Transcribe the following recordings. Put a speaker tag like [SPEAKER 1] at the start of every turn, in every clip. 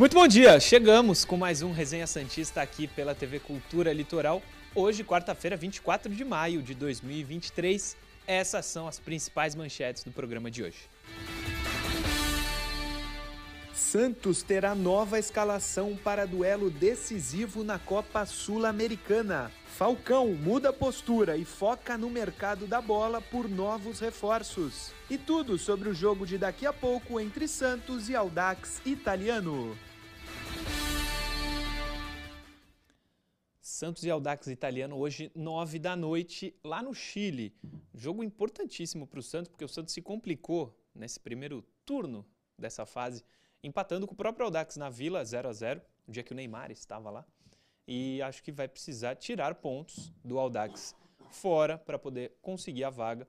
[SPEAKER 1] Muito bom dia, chegamos com mais um Resenha Santista aqui pela TV Cultura Litoral. Hoje, quarta-feira, 24 de maio de 2023. Essas são as principais manchetes do programa de hoje. Santos terá nova escalação para duelo decisivo na Copa Sul-Americana. Falcão muda postura e foca no mercado da bola por novos reforços. E tudo sobre o jogo de daqui a pouco entre Santos e Audax Italiano. Santos e Audax Italiano hoje, nove da noite, lá no Chile. Jogo importantíssimo para o Santos, porque o Santos se complicou nesse primeiro turno dessa fase, empatando com o próprio Audax na Vila, 0 a 0 no dia que o Neymar estava lá. E acho que vai precisar tirar pontos do Audax fora para poder conseguir a vaga,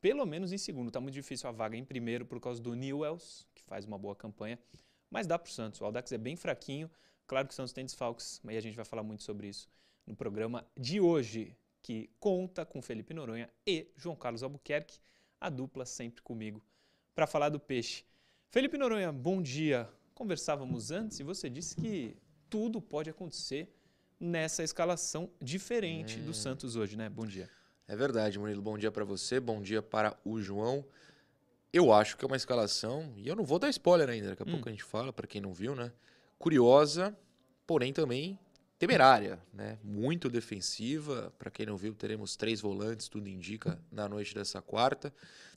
[SPEAKER 1] pelo menos em segundo. Está muito difícil a vaga em primeiro por causa do Newells, que faz uma boa campanha, mas dá para o Santos. O Audax é bem fraquinho, claro que o Santos tem desfalques, mas a gente vai falar muito sobre isso no programa de hoje, que conta com Felipe Noronha e João Carlos Albuquerque, a dupla sempre comigo, para falar do peixe. Felipe Noronha, bom dia. Conversávamos antes e você disse que tudo pode acontecer nessa escalação diferente hum. do Santos hoje, né? Bom dia.
[SPEAKER 2] É verdade, Murilo. Bom dia para você, bom dia para o João. Eu acho que é uma escalação, e eu não vou dar spoiler ainda, daqui a hum. pouco a gente fala, para quem não viu, né? Curiosa, porém também temerária, né? Muito defensiva. Para quem não viu, teremos três volantes, tudo indica, na noite dessa quarta.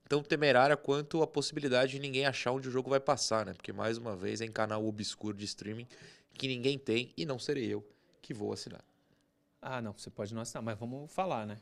[SPEAKER 2] Tão temerária quanto a possibilidade de ninguém achar onde o jogo vai passar, né? Porque mais uma vez é em canal obscuro de streaming que ninguém tem e não serei eu que vou assinar.
[SPEAKER 1] Ah, não, você pode não assinar, mas vamos falar, né?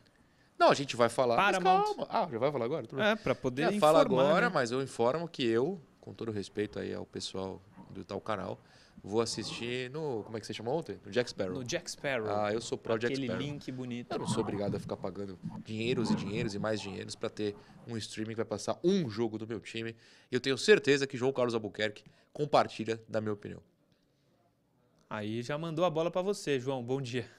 [SPEAKER 2] Não, a gente vai falar. Mas calma. Ah, já vai falar agora?
[SPEAKER 1] Tudo é, para poder é,
[SPEAKER 2] informar. Fala agora, né? mas eu informo que eu, com todo respeito aí ao pessoal do tal canal, Vou assistir no. Como é que você chamou ontem? No Jack Sparrow.
[SPEAKER 1] No Jack Sparrow.
[SPEAKER 2] Ah, eu sou pro Jack Sparrow.
[SPEAKER 1] Aquele link bonito.
[SPEAKER 2] Eu não sou obrigado a ficar pagando dinheiros e dinheiros e mais dinheiros para ter um streaming que vai passar um jogo do meu time. E eu tenho certeza que João Carlos Albuquerque compartilha da minha opinião.
[SPEAKER 1] Aí já mandou a bola para você, João. Bom dia.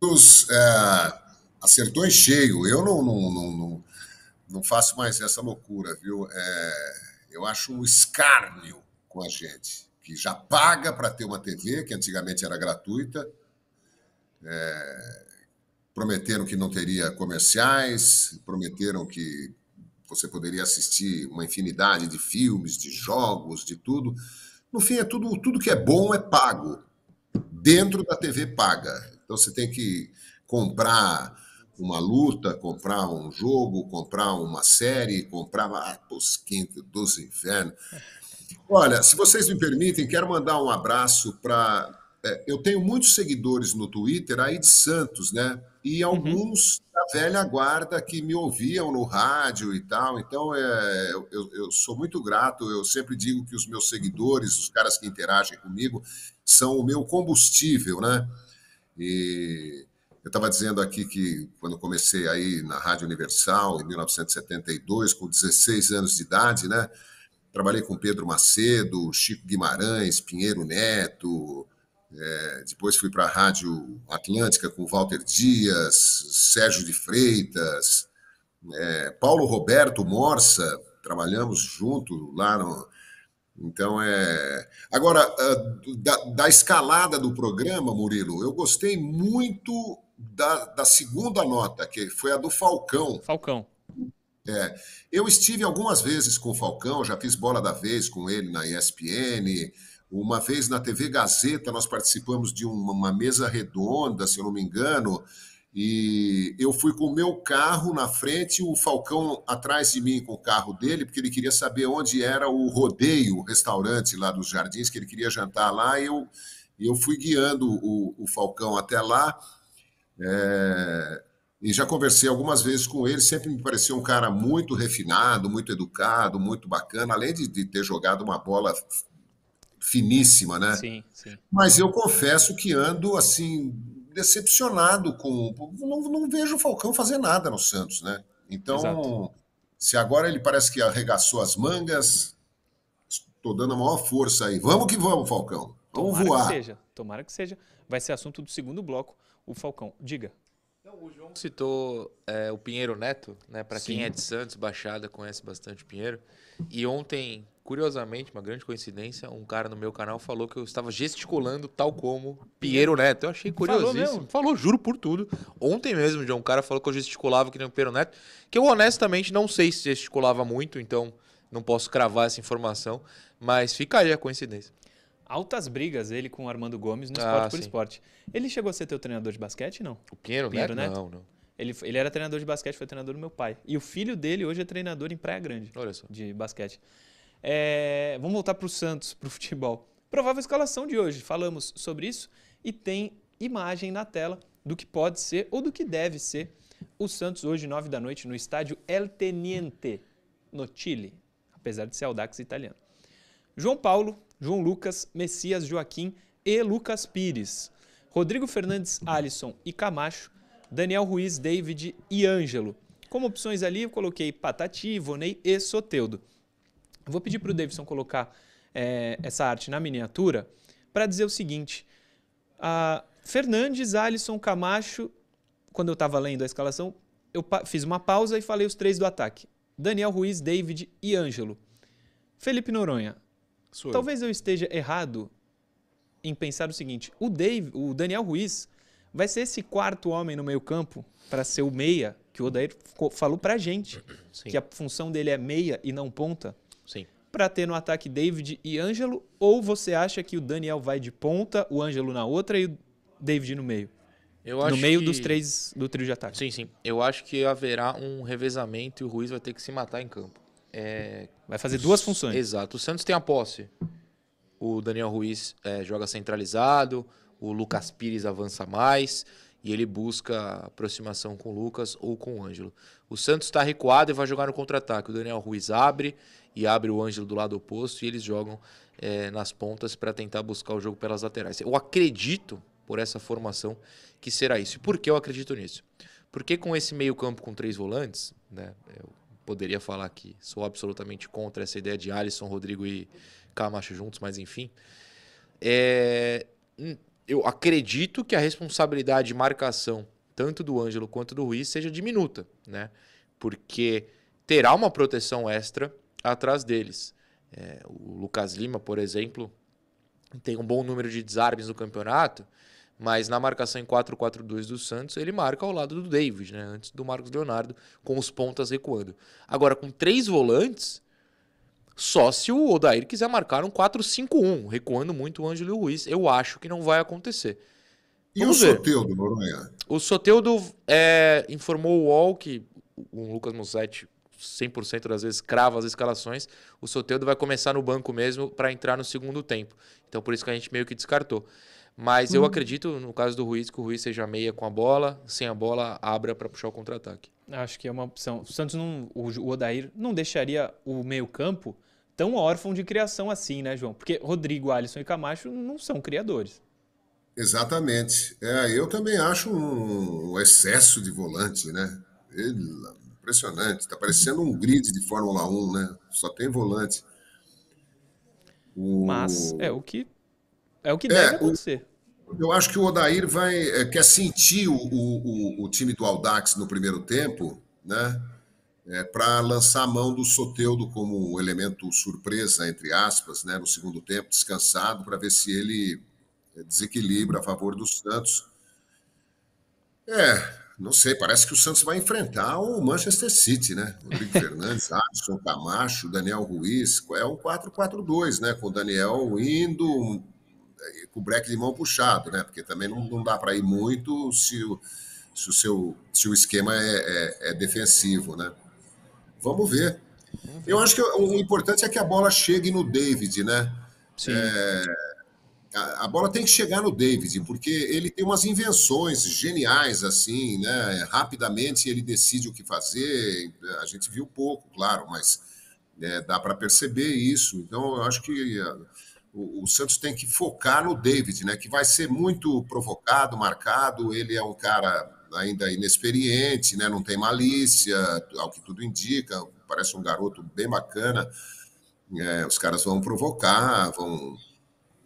[SPEAKER 3] Os, é, acertou em cheio. Eu não, não, não, não, não faço mais essa loucura, viu? É, eu acho um escárnio com a gente, que já paga para ter uma TV, que antigamente era gratuita, é, prometeram que não teria comerciais, prometeram que você poderia assistir uma infinidade de filmes, de jogos, de tudo. No fim, é tudo, tudo que é bom é pago, dentro da TV paga. Então você tem que comprar uma luta, comprar um jogo, comprar uma série, comprar ah, os quintos dos infernos. Olha, se vocês me permitem, quero mandar um abraço para. É, eu tenho muitos seguidores no Twitter aí de Santos, né? E uhum. alguns uhum. da velha guarda que me ouviam no rádio e tal. Então, é, eu, eu sou muito grato. Eu sempre digo que os meus seguidores, os caras que interagem comigo, são o meu combustível, né? E eu estava dizendo aqui que quando comecei aí na Rádio Universal, em 1972, com 16 anos de idade, né? Trabalhei com Pedro Macedo, Chico Guimarães, Pinheiro Neto, é, depois fui para a Rádio Atlântica com Walter Dias, Sérgio de Freitas, é, Paulo Roberto Morsa, trabalhamos junto lá no. Então é. Agora, da, da escalada do programa, Murilo, eu gostei muito da, da segunda nota, que foi a do Falcão.
[SPEAKER 1] Falcão.
[SPEAKER 3] É, eu estive algumas vezes com o Falcão, já fiz bola da vez com ele na ESPN. Uma vez na TV Gazeta, nós participamos de uma, uma mesa redonda, se eu não me engano, e eu fui com o meu carro na frente, o Falcão atrás de mim com o carro dele, porque ele queria saber onde era o rodeio, o restaurante lá dos Jardins, que ele queria jantar lá. E eu, eu fui guiando o, o Falcão até lá. É, e já conversei algumas vezes com ele, sempre me pareceu um cara muito refinado, muito educado, muito bacana, além de, de ter jogado uma bola finíssima, né?
[SPEAKER 1] Sim, sim.
[SPEAKER 3] Mas eu confesso que ando assim decepcionado com, não, não vejo o Falcão fazer nada no Santos, né? Então, Exato. se agora ele parece que arregaçou as mangas, estou dando a maior força aí. Vamos que vamos, Falcão. Vamos
[SPEAKER 1] tomara
[SPEAKER 3] voar.
[SPEAKER 1] Que seja, tomara que seja. Vai ser assunto do segundo bloco o Falcão. Diga.
[SPEAKER 2] Então, o João citou é, o Pinheiro Neto, né? Para quem é de Santos, Baixada, conhece bastante o Pinheiro. E ontem, curiosamente, uma grande coincidência, um cara no meu canal falou que eu estava gesticulando tal como Pinheiro Neto. Eu achei curiosíssimo.
[SPEAKER 1] Falou, mesmo?
[SPEAKER 2] falou juro por tudo. Ontem mesmo, já um cara falou que eu gesticulava que nem o Pinheiro Neto, que eu honestamente não sei se gesticulava muito, então não posso cravar essa informação, mas fica aí a coincidência.
[SPEAKER 1] Altas brigas ele com o Armando Gomes no
[SPEAKER 2] Ah,
[SPEAKER 1] Esporte por
[SPEAKER 2] sim.
[SPEAKER 1] Esporte. Ele chegou a ser teu treinador de basquete, não?
[SPEAKER 2] O Pinheiro,
[SPEAKER 1] Pinheiro
[SPEAKER 2] Neto?
[SPEAKER 1] Neto?
[SPEAKER 2] Não, não.
[SPEAKER 1] Ele, ele era treinador de basquete, foi treinador do meu pai. E o filho dele hoje é treinador em Praia Grande.
[SPEAKER 2] Olha só.
[SPEAKER 1] de basquete. É, vamos voltar para o Santos, para o futebol. Provável escalação de hoje. Falamos sobre isso e tem imagem na tela do que pode ser ou do que deve ser o Santos hoje, 9 da noite, no estádio El Teniente, no Chile, apesar de ser Audax italiano. João Paulo, João Lucas, Messias Joaquim e Lucas Pires. Rodrigo Fernandes, Alisson e Camacho. Daniel Ruiz, David e Ângelo. Como opções ali, eu coloquei Patati, Vonei e Soteudo. Eu Vou pedir para o Davidson colocar é, essa arte na miniatura para dizer o seguinte: Fernandes, Alisson, Camacho, quando eu estava lendo a escalação, eu fiz uma pausa e falei os três do ataque: Daniel Ruiz, David e Ângelo. Felipe Noronha,
[SPEAKER 2] Sou eu.
[SPEAKER 1] talvez eu esteja errado em pensar o seguinte: o, Dave, o Daniel Ruiz vai ser esse quarto homem no meio-campo para ser o meia, que o Odair falou pra gente,
[SPEAKER 2] Sim,
[SPEAKER 1] que a função dele é meia e não ponta
[SPEAKER 2] sim.
[SPEAKER 1] para ter no ataque David e Ângelo? Ou você acha que o Daniel vai de ponta, o Ângelo na outra e o David no meio?
[SPEAKER 2] Eu
[SPEAKER 1] no meio
[SPEAKER 2] que-
[SPEAKER 1] dos três do trio de ataque.
[SPEAKER 2] Sim, sim. Eu acho que haverá um revezamento e o Ruiz vai ter que se matar em campo. É,
[SPEAKER 1] Vai fazer duas funções.
[SPEAKER 2] Exato. O Santos tem a posse. O Daniel Ruiz é, joga centralizado, o Lucas Pires avança mais e ele busca aproximação com o Lucas ou com o Ângelo. O Santos está recuado e vai jogar no contra-ataque. O Daniel Ruiz abre e abre o Ângelo do lado oposto e eles jogam é, nas pontas para tentar buscar o jogo pelas laterais. Eu acredito, por essa formação, que será isso. E por que eu acredito nisso? Porque com esse meio-campo com três volantes, né? Eu poderia falar que sou absolutamente contra essa ideia de Alisson, Rodrigo e Camacho juntos, mas enfim. É, hum, eu acredito que a responsabilidade de marcação, tanto do Ângelo quanto do Ruiz, seja diminuta, né? Porque terá uma proteção extra atrás deles. É, o Lucas Lima, por exemplo, tem um bom número de desarmes no campeonato, mas na marcação em 4-4-2 do Santos, ele marca ao lado do David, né? Antes do Marcos Leonardo, com os pontas recuando. Agora, com três volantes, só se o Odair quiser marcar um 4-5-1, recuando muito o Ângelo Ruiz. Eu acho que não vai acontecer.
[SPEAKER 3] E
[SPEAKER 2] Vamos
[SPEAKER 3] o
[SPEAKER 2] ver.
[SPEAKER 3] Soteudo, Noronha?
[SPEAKER 2] O Soteudo é, informou o UOL que o Lucas Mussetti 100% das vezes crava as escalações. O Soteudo vai começar no banco mesmo para entrar no segundo tempo. Então por isso que a gente meio que descartou. Mas eu acredito, no caso do Ruiz, que o Ruiz seja meia com a bola, sem a bola, abra para puxar o contra-ataque.
[SPEAKER 1] Acho que é uma opção. O Santos não. O o Odair não deixaria o meio-campo tão órfão de criação assim, né, João? Porque Rodrigo, Alisson e Camacho não são criadores.
[SPEAKER 3] Exatamente. É, eu também acho um, um excesso de volante, né? Ele, impressionante. Está parecendo um grid de Fórmula 1, né? Só tem volante. O-
[SPEAKER 1] Mas é o que. É o que
[SPEAKER 3] É,
[SPEAKER 1] deve
[SPEAKER 3] o-
[SPEAKER 1] acontecer.
[SPEAKER 3] Eu acho que o Odair vai, é, quer sentir o, o, o- time do Audax no primeiro tempo, né? para lançar a mão do Soteudo como um elemento surpresa, entre aspas, né? no segundo tempo, descansado, para ver se ele desequilibra a favor do Santos. É, não sei, parece que o Santos vai enfrentar o Manchester City, né? Rodrigo Fernandes, Alisson, Camacho, Daniel Ruiz. É um 4-4-2, né? Com o Daniel indo, com o breque de mão puxado, né? Porque também não, não dá para ir muito se o, se o, seu, se o esquema é, é- é defensivo, né? Vamos ver. Eu acho que o importante é que a bola chegue no David, né?
[SPEAKER 1] Sim.
[SPEAKER 3] a, a bola tem que chegar no David, porque ele tem umas invenções geniais, assim, né? Rapidamente ele decide o que fazer. A gente viu pouco, claro, mas né, dá para perceber isso. Então, eu acho que o, o Santos tem que focar no David, né? Que vai ser muito provocado, marcado. Ele é um cara ainda inexperiente, né? Não tem malícia, ao que tudo indica. Parece um garoto bem bacana. É, os caras vão provocar, vão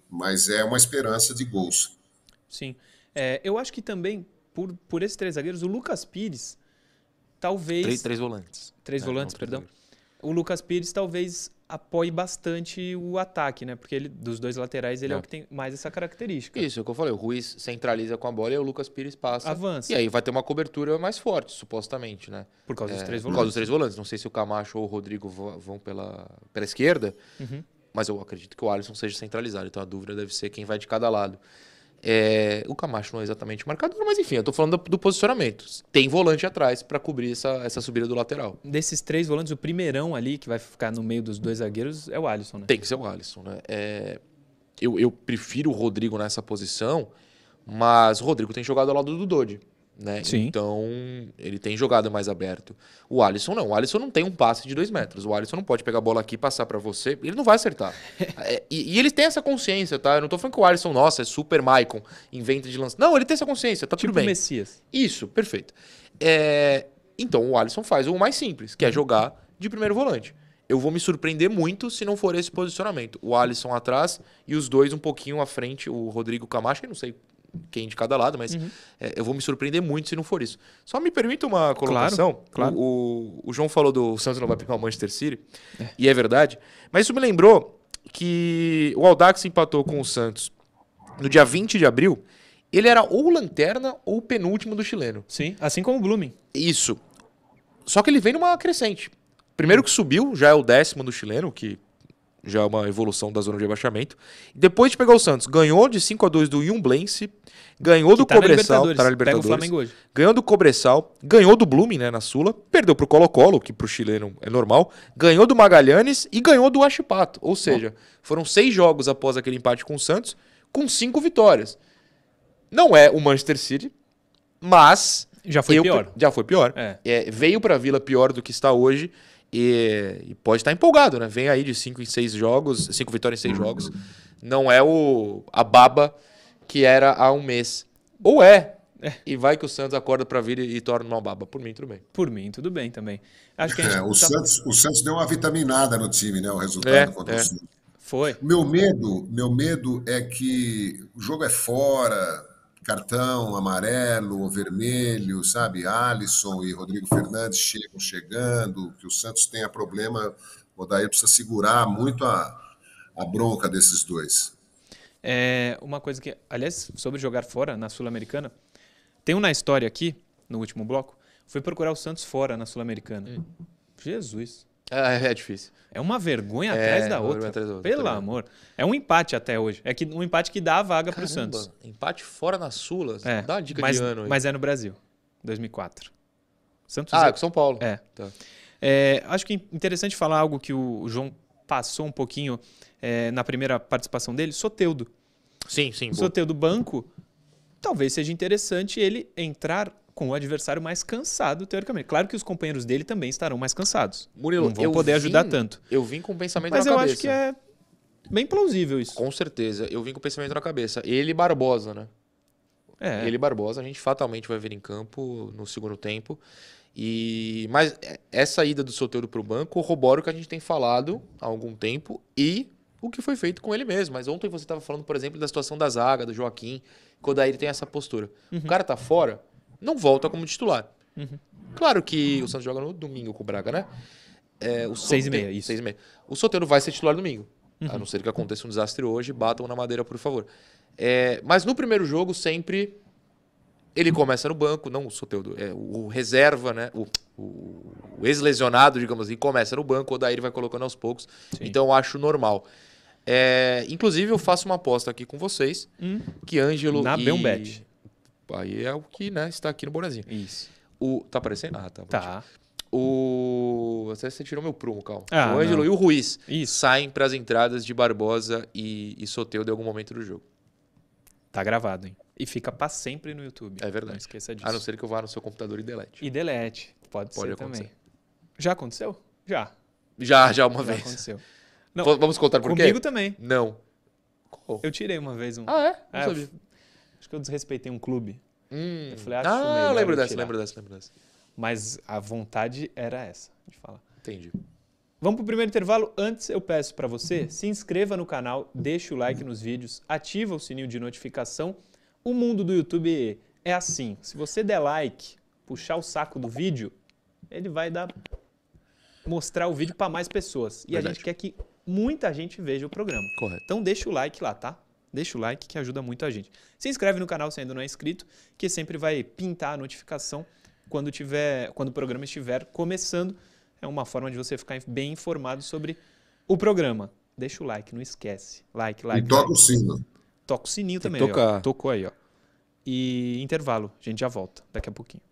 [SPEAKER 3] mas é uma esperança de gols.
[SPEAKER 1] Sim. É, eu acho que também, por, por esses três zagueiros, o Lucas Pires, talvez.
[SPEAKER 2] Três, três volantes.
[SPEAKER 1] Três
[SPEAKER 2] É,
[SPEAKER 1] volantes,
[SPEAKER 2] não, três
[SPEAKER 1] perdão.
[SPEAKER 2] zagueiros.
[SPEAKER 1] O Lucas Pires talvez apoie bastante o ataque, né? Porque ele, dos dois laterais ele é. é. o que tem mais essa característica.
[SPEAKER 2] Isso, é o que eu falei. O Ruiz centraliza com a bola e o Lucas Pires passa.
[SPEAKER 1] Avança.
[SPEAKER 2] E aí vai ter uma cobertura mais forte, supostamente, né?
[SPEAKER 1] Por causa
[SPEAKER 2] é,
[SPEAKER 1] dos três volantes.
[SPEAKER 2] Por causa dos três volantes. Não sei se o Camacho ou o Rodrigo vão pela, pela esquerda, uhum. mas eu acredito que o Alisson seja centralizado. Então a dúvida deve ser quem vai de cada lado. É, o Camacho não é exatamente marcador, mas enfim, eu tô falando do, do posicionamento. Tem volante atrás para cobrir essa, essa subida do lateral.
[SPEAKER 1] Desses três volantes, o primeirão ali, que vai ficar no meio dos dois zagueiros, é o Alisson, né?
[SPEAKER 2] Tem que ser o Alisson, né? É, eu, eu prefiro o Rodrigo nessa posição, mas o Rodrigo tem jogado ao lado do Dodi. Né?
[SPEAKER 1] Sim.
[SPEAKER 2] Então, ele tem jogado mais aberto. O Alisson não. O Alisson não tem um passe de dois metros. O Alisson não pode pegar a bola aqui e passar para você. Ele não vai acertar. é, e, e ele tem essa consciência, tá? Eu não tô falando que o Alisson, nossa, é super Maicon, inventa de lança. Não, ele tem essa consciência, tá
[SPEAKER 1] tipo
[SPEAKER 2] tudo bem.
[SPEAKER 1] Messias.
[SPEAKER 2] Isso, perfeito. É, então, o Alisson faz o mais simples, que é jogar de primeiro volante. Eu vou me surpreender muito se não for esse posicionamento. O Alisson atrás e os dois um pouquinho à frente, o Rodrigo Camacho, eu não sei quem de cada lado, mas uhum. é, eu vou me surpreender muito se não for isso. Só me permita uma colocação.
[SPEAKER 1] Claro, claro.
[SPEAKER 2] O, o, o, João falou do Santos não vai pegar o Manchester City, é. e é verdade. Mas isso me lembrou que o Aldax empatou com o Santos no dia 20 de abril. Ele era ou lanterna ou penúltimo do chileno.
[SPEAKER 1] Sim, assim como o Blooming.
[SPEAKER 2] Isso. Só que ele vem numa crescente. Primeiro que subiu, já é o décimo do chileno, que já é uma evolução da zona de abaixamento. Depois de pegar o Santos, ganhou de 5 a 2 do Yumblense, ganhou do tá Cobressal, tá na Libertadores,
[SPEAKER 1] Pega o Flamengo hoje.
[SPEAKER 2] ganhou do Cobressal, ganhou do Blooming, né, na Sula, perdeu pro Colo-Colo, que pro chileno é normal, ganhou do Magalhães e ganhou do Achipato. Ou seja, foram seis jogos após aquele empate com o Santos, com cinco vitórias. Não é o Manchester City, mas
[SPEAKER 1] já foi pior.
[SPEAKER 2] Já foi pior.
[SPEAKER 1] É.
[SPEAKER 2] É, veio para a Vila pior do que está hoje. E, e, pode estar empolgado, né? Vem aí de 5 em 6 jogos, 5 vitórias em 6 jogos. Não é o a baba que era há um mês. Ou é. é. E vai que o Santos acorda para vir e, e, torna uma baba. Por mim, tudo bem.
[SPEAKER 1] Por mim, tudo bem também.
[SPEAKER 3] Acho que é, o, tá... Santos, o Santos deu uma vitaminada no time, né? O resultado é, contra
[SPEAKER 1] é.
[SPEAKER 3] o Santos.
[SPEAKER 1] Foi.
[SPEAKER 3] Meu medo, meu medo é que o jogo é fora, cartão amarelo ou vermelho, sabe? Alisson e Rodrigo Fernandes chegam chegando, que o Santos tenha problema, o Odair precisa segurar muito a, a bronca desses dois.
[SPEAKER 1] É uma coisa que, aliás, sobre jogar fora na Sul-Americana, tem um na história aqui, no último bloco, foi procurar o Santos fora na Sul-Americana. Jesus.
[SPEAKER 2] É, é difícil.
[SPEAKER 1] É uma vergonha é, atrás da outra. Atrás da outra Pelo também. amor. É um empate até hoje. É que um empate que dá a vaga para o Santos.
[SPEAKER 2] Empate fora na Sula.
[SPEAKER 1] É,
[SPEAKER 2] dá uma dica
[SPEAKER 1] mas,
[SPEAKER 2] de ano. Aí.
[SPEAKER 1] Mas é no Brasil. 2004.
[SPEAKER 2] Santos ah, é com São Paulo.
[SPEAKER 1] É. Tá. é. Acho que é interessante falar algo que o João passou um pouquinho é, na primeira participação dele. Soteudo.
[SPEAKER 2] Sim, sim.
[SPEAKER 1] Soteudo banco. Talvez seja interessante ele entrar com o adversário mais cansado, teoricamente. Claro que os companheiros dele também estarão mais cansados.
[SPEAKER 2] Murilo,
[SPEAKER 1] não vão poder vim, ajudar tanto.
[SPEAKER 2] Eu vim com o pensamento
[SPEAKER 1] Mas
[SPEAKER 2] na cabeça.
[SPEAKER 1] Mas eu acho que é bem plausível isso.
[SPEAKER 2] Com certeza. Eu vim com o pensamento na cabeça. Ele e Barbosa, né?
[SPEAKER 1] É.
[SPEAKER 2] Ele e Barbosa, a gente fatalmente vai ver em campo no segundo tempo. E mas essa ida do Soteldo para o banco corrobora o que a gente tem falado há algum tempo e o que foi feito com ele mesmo. Mas ontem você estava falando, por exemplo, da situação da zaga, do Joaquim, quando aí ele tem essa postura. Uhum. O cara tá fora, não volta como titular. Uhum. Claro que o Santos joga no domingo com o Braga, né?
[SPEAKER 1] É, o seis e meia, isso.
[SPEAKER 2] Seis e meia. O Soteldo vai ser titular domingo. Uhum. A não ser que aconteça um desastre hoje, batam na madeira, por favor. É, mas no primeiro jogo, sempre ele começa no banco, não o Soteudo, é o reserva, né? O, o, o ex-lesionado, digamos assim, começa no banco, o daí ele vai colocando aos poucos. Sim. Então eu acho normal. É, inclusive, eu faço uma aposta aqui com vocês hum. que Ângelo.
[SPEAKER 1] Na
[SPEAKER 2] e...
[SPEAKER 1] Belbet.
[SPEAKER 2] Aí é o que né, está aqui no Borazinho.
[SPEAKER 1] Isso.
[SPEAKER 2] O... Tá aparecendo? Ah, tá.
[SPEAKER 1] Tá.
[SPEAKER 2] O. Você, você tirou meu prumo, calma.
[SPEAKER 1] Ah,
[SPEAKER 2] o Ângelo
[SPEAKER 1] não.
[SPEAKER 2] e o Ruiz
[SPEAKER 1] Isso.
[SPEAKER 2] saem para as entradas de Barbosa e, e Soteudo em algum momento do jogo.
[SPEAKER 1] Tá gravado, hein? E fica para sempre no YouTube.
[SPEAKER 2] É verdade.
[SPEAKER 1] Não esqueça disso.
[SPEAKER 2] A não ser que eu vá no seu computador e delete.
[SPEAKER 1] E delete. Pode,
[SPEAKER 2] Pode
[SPEAKER 1] ser
[SPEAKER 2] acontecer.
[SPEAKER 1] também. Já aconteceu? Já.
[SPEAKER 2] Já, já uma
[SPEAKER 1] Já
[SPEAKER 2] vez.
[SPEAKER 1] aconteceu.
[SPEAKER 2] Não, Vamos contar por quê?
[SPEAKER 1] Comigo também.
[SPEAKER 2] Não.
[SPEAKER 1] Qual? Eu tirei uma vez um.
[SPEAKER 2] Ah, é? Não
[SPEAKER 1] É,
[SPEAKER 2] sabia.
[SPEAKER 1] Acho que eu desrespeitei um clube.
[SPEAKER 2] Hum.
[SPEAKER 1] Eu falei, acho
[SPEAKER 2] ah,
[SPEAKER 1] melhor
[SPEAKER 2] eu lembro dessa, lembro dessa, lembro dessa.
[SPEAKER 1] Mas a vontade era essa de falar.
[SPEAKER 2] Entendi.
[SPEAKER 1] Vamos pro primeiro intervalo. Antes eu peço para você, se inscreva no canal, deixa o like nos vídeos, ativa o sininho de notificação. O mundo do YouTube é assim. Se você der like, puxar o saco do vídeo, ele vai dar mostrar o vídeo para mais pessoas. E
[SPEAKER 2] Verdade.
[SPEAKER 1] a gente quer que muita gente veja o programa.
[SPEAKER 2] Correto.
[SPEAKER 1] Então deixa o like lá, tá? Deixa o like que ajuda muito a gente. Se inscreve no canal se ainda não é inscrito, que sempre vai pintar a notificação quando, tiver, quando o programa estiver começando. É uma forma de você ficar bem informado sobre o programa. Deixa o like, não esquece. Like, like.
[SPEAKER 3] E toca
[SPEAKER 1] like.
[SPEAKER 3] o sino.
[SPEAKER 1] Toca o sininho
[SPEAKER 2] Tem que
[SPEAKER 1] também. ó.
[SPEAKER 2] tocar.
[SPEAKER 1] Tocou aí, ó. E intervalo. A gente já volta daqui a pouquinho.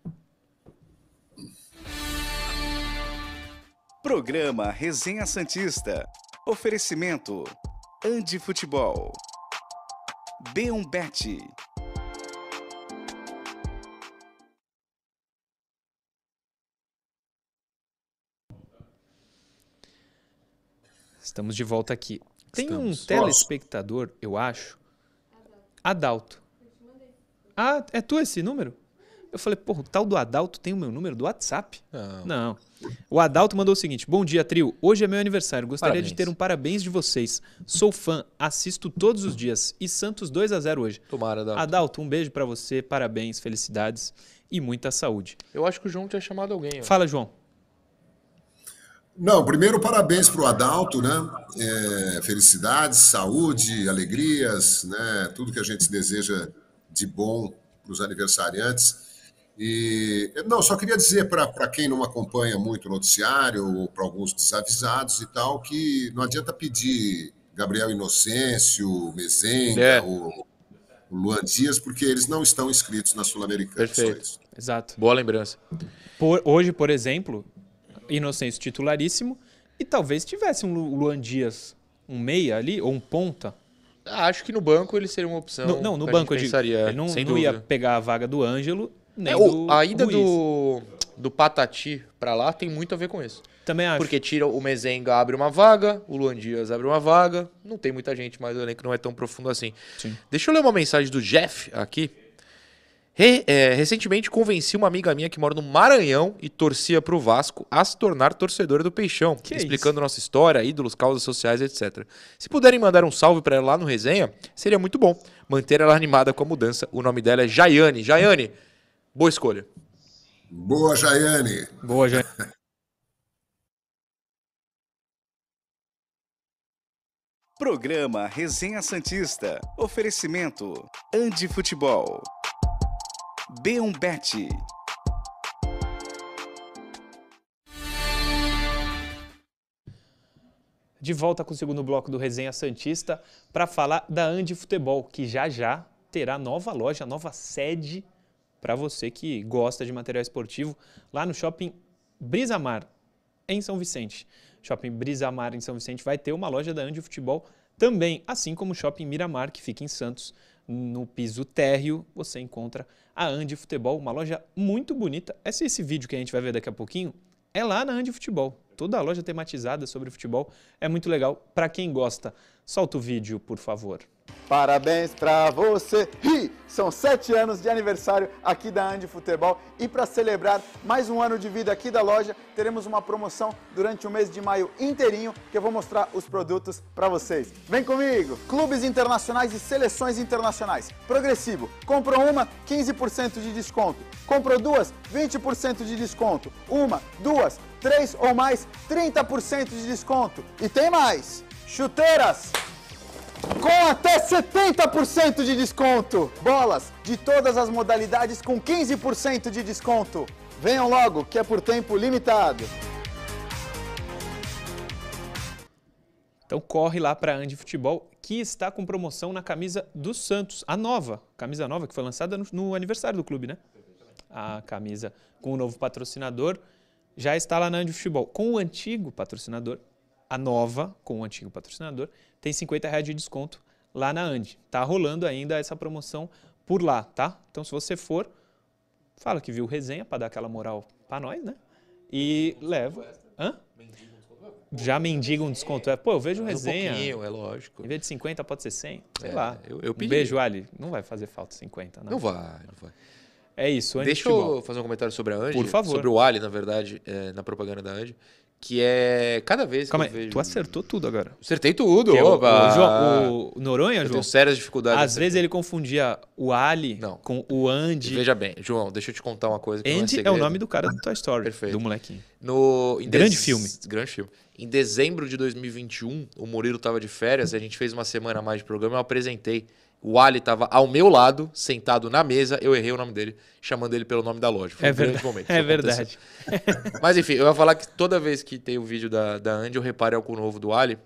[SPEAKER 4] Programa Resenha Santista. Oferecimento: Andi Futebol. B1 Bet.
[SPEAKER 1] Estamos de volta aqui. Tem
[SPEAKER 2] Estamos.
[SPEAKER 1] um telespectador, eu acho. Adalto. Ah, é tu esse número? Eu falei, porra, o tal do Adalto tem o meu número do WhatsApp?
[SPEAKER 2] Não.
[SPEAKER 1] Não. O Adalto mandou o seguinte: Bom dia, trio. Hoje é meu aniversário. Gostaria de
[SPEAKER 2] Parabéns.
[SPEAKER 1] ter um parabéns de vocês. Sou fã, assisto todos os dias. E Santos 2 a 0 hoje.
[SPEAKER 2] Tomara, Adalto.
[SPEAKER 1] Adalto, um beijo pra você, parabéns, felicidades e muita saúde.
[SPEAKER 2] Eu acho que o João tinha chamado alguém. ó.
[SPEAKER 1] Fala, João.
[SPEAKER 3] Não, primeiro, parabéns para o Adalto, né? É, felicidades, saúde, alegrias, né? Tudo que a gente deseja de bom para os aniversariantes. E não, só queria dizer para quem não acompanha muito o noticiário, ou para alguns desavisados e tal, que não adianta pedir Gabriel Inocêncio, Mezenga,
[SPEAKER 2] É.
[SPEAKER 3] o, o Luan Dias, porque eles não estão inscritos na Sul-Americana.
[SPEAKER 2] Perfeito.
[SPEAKER 1] Exato.
[SPEAKER 2] Boa lembrança.
[SPEAKER 1] Por- hoje, por exemplo, Inocêncio titularíssimo e talvez tivesse um Lu- Luan Dias, um meia ali, ou um ponta.
[SPEAKER 2] Ah, Acho que no banco ele seria uma opção.
[SPEAKER 1] No- não, no banco eu digo. Ele não, não ia pegar a vaga do Ângelo, nem
[SPEAKER 2] É,
[SPEAKER 1] do
[SPEAKER 2] a ida
[SPEAKER 1] Ruiz.
[SPEAKER 2] do, do Patati pra lá tem muito a ver com isso.
[SPEAKER 1] Também acho.
[SPEAKER 2] Porque tira o Mezenga, abre uma vaga, o Luan Dias abre uma vaga. Não tem muita gente, mas o elenco não é tão profundo assim.
[SPEAKER 1] Sim.
[SPEAKER 2] Deixa eu ler uma mensagem do Jeff aqui. Re- é, recentemente convenci uma amiga minha que mora no Maranhão e torcia pro Vasco a se tornar torcedora do Peixão,
[SPEAKER 1] Que
[SPEAKER 2] explicando nossa história, ídolos, causas sociais, etc. Se puderem mandar um salve pra ela lá no resenha, seria muito bom. Manter ela animada com a mudança. O nome dela é Jaiane. Jaiane, boa escolha.
[SPEAKER 3] Boa, Jaiane.
[SPEAKER 1] Boa, já.
[SPEAKER 4] Programa Resenha Santista. Oferecimento: Andi Futebol. B1 Bet.
[SPEAKER 1] De volta com o segundo bloco do Resenha Santista para falar da Andi Futebol, que já já terá nova loja, nova sede para você que gosta de material esportivo lá no Shopping Brisamar, em São Vicente. Shopping Brisamar, em São Vicente, vai ter uma loja da Andi Futebol também, assim como o Shopping Miramar, que fica em Santos, no piso térreo, você encontra a Andi Futebol, uma loja muito bonita. Esse, esse vídeo que a gente vai ver daqui a pouquinho é lá na Andi Futebol. Toda a loja tematizada sobre futebol é muito legal. Para quem gosta, solta o vídeo, por favor.
[SPEAKER 5] Parabéns pra você! Ih, São sete anos de aniversário aqui da Andi Futebol e para celebrar mais um ano de vida aqui da loja, teremos uma promoção durante o mês de maio inteirinho que eu vou mostrar os produtos para vocês. Vem comigo! Clubes internacionais e seleções internacionais. Progressivo. Comprou uma, 15% de desconto. Comprou duas, 20% de desconto. Uma, duas, três ou mais, 30% de desconto. E tem mais! Chuteiras! com até 70% de desconto. Bolas de todas as modalidades com 15% de desconto. Venham logo, que é por tempo limitado.
[SPEAKER 1] Então corre lá para a Andi Futebol, que está com promoção na camisa do Santos, a nova, camisa nova que foi lançada no, no aniversário do clube, né? A camisa com o novo patrocinador já está lá na Andi Futebol. Com o antigo patrocinador, a nova com o antigo patrocinador, tem 50 reais de desconto lá na Andi. Tá rolando ainda essa promoção por lá, tá? Então se você for, fala que viu resenha para dar aquela moral para nós, né? E leva. Hã? Já mendiga um desconto. É, Pô, eu vejo
[SPEAKER 2] um
[SPEAKER 1] resenha.
[SPEAKER 2] pouquinho, é lógico.
[SPEAKER 1] Em vez de 50, pode ser 100. Sei
[SPEAKER 2] É,
[SPEAKER 1] lá.
[SPEAKER 2] eu- eu
[SPEAKER 1] um beijo, Ali. Não vai fazer falta 50, não.
[SPEAKER 2] Não vai, não vai.
[SPEAKER 1] É isso, Andy
[SPEAKER 2] Deixa eu fazer um comentário sobre a Andy.
[SPEAKER 1] Por favor.
[SPEAKER 2] Sobre o Ali, na verdade, é, na propaganda da Andy. que é cada vez
[SPEAKER 1] Calma
[SPEAKER 2] que
[SPEAKER 1] aí,
[SPEAKER 2] eu vejo...
[SPEAKER 1] tu acertou tudo agora.
[SPEAKER 2] Acertei tudo,
[SPEAKER 1] é o,
[SPEAKER 2] opa!
[SPEAKER 1] o João- o Noronha,
[SPEAKER 2] Eu
[SPEAKER 1] João,
[SPEAKER 2] tenho sérias dificuldades.
[SPEAKER 1] às vezes ele confundia o Ali
[SPEAKER 2] Não.
[SPEAKER 1] com o Andy.
[SPEAKER 2] Veja bem, João, deixa eu te contar uma coisa que é
[SPEAKER 1] Andy é o
[SPEAKER 2] segredo.
[SPEAKER 1] nome do cara do Toy Story,
[SPEAKER 2] Perfeito.
[SPEAKER 1] do molequinho.
[SPEAKER 2] No,
[SPEAKER 1] Grande
[SPEAKER 2] dez-
[SPEAKER 1] filme.
[SPEAKER 2] Grande filme. Em dezembro de 2021, o Murilo tava de férias, a gente fez uma semana a mais de programa, eu apresentei. O Ali tava ao meu lado, sentado na mesa, eu errei o nome dele, chamando ele pelo nome da loja. Foi
[SPEAKER 1] É
[SPEAKER 2] um grande
[SPEAKER 1] verdade.
[SPEAKER 2] momento.
[SPEAKER 1] É verdade.
[SPEAKER 2] Mas enfim, eu ia falar que toda vez que tem o vídeo da, da Andy, eu reparo algo novo do Ali.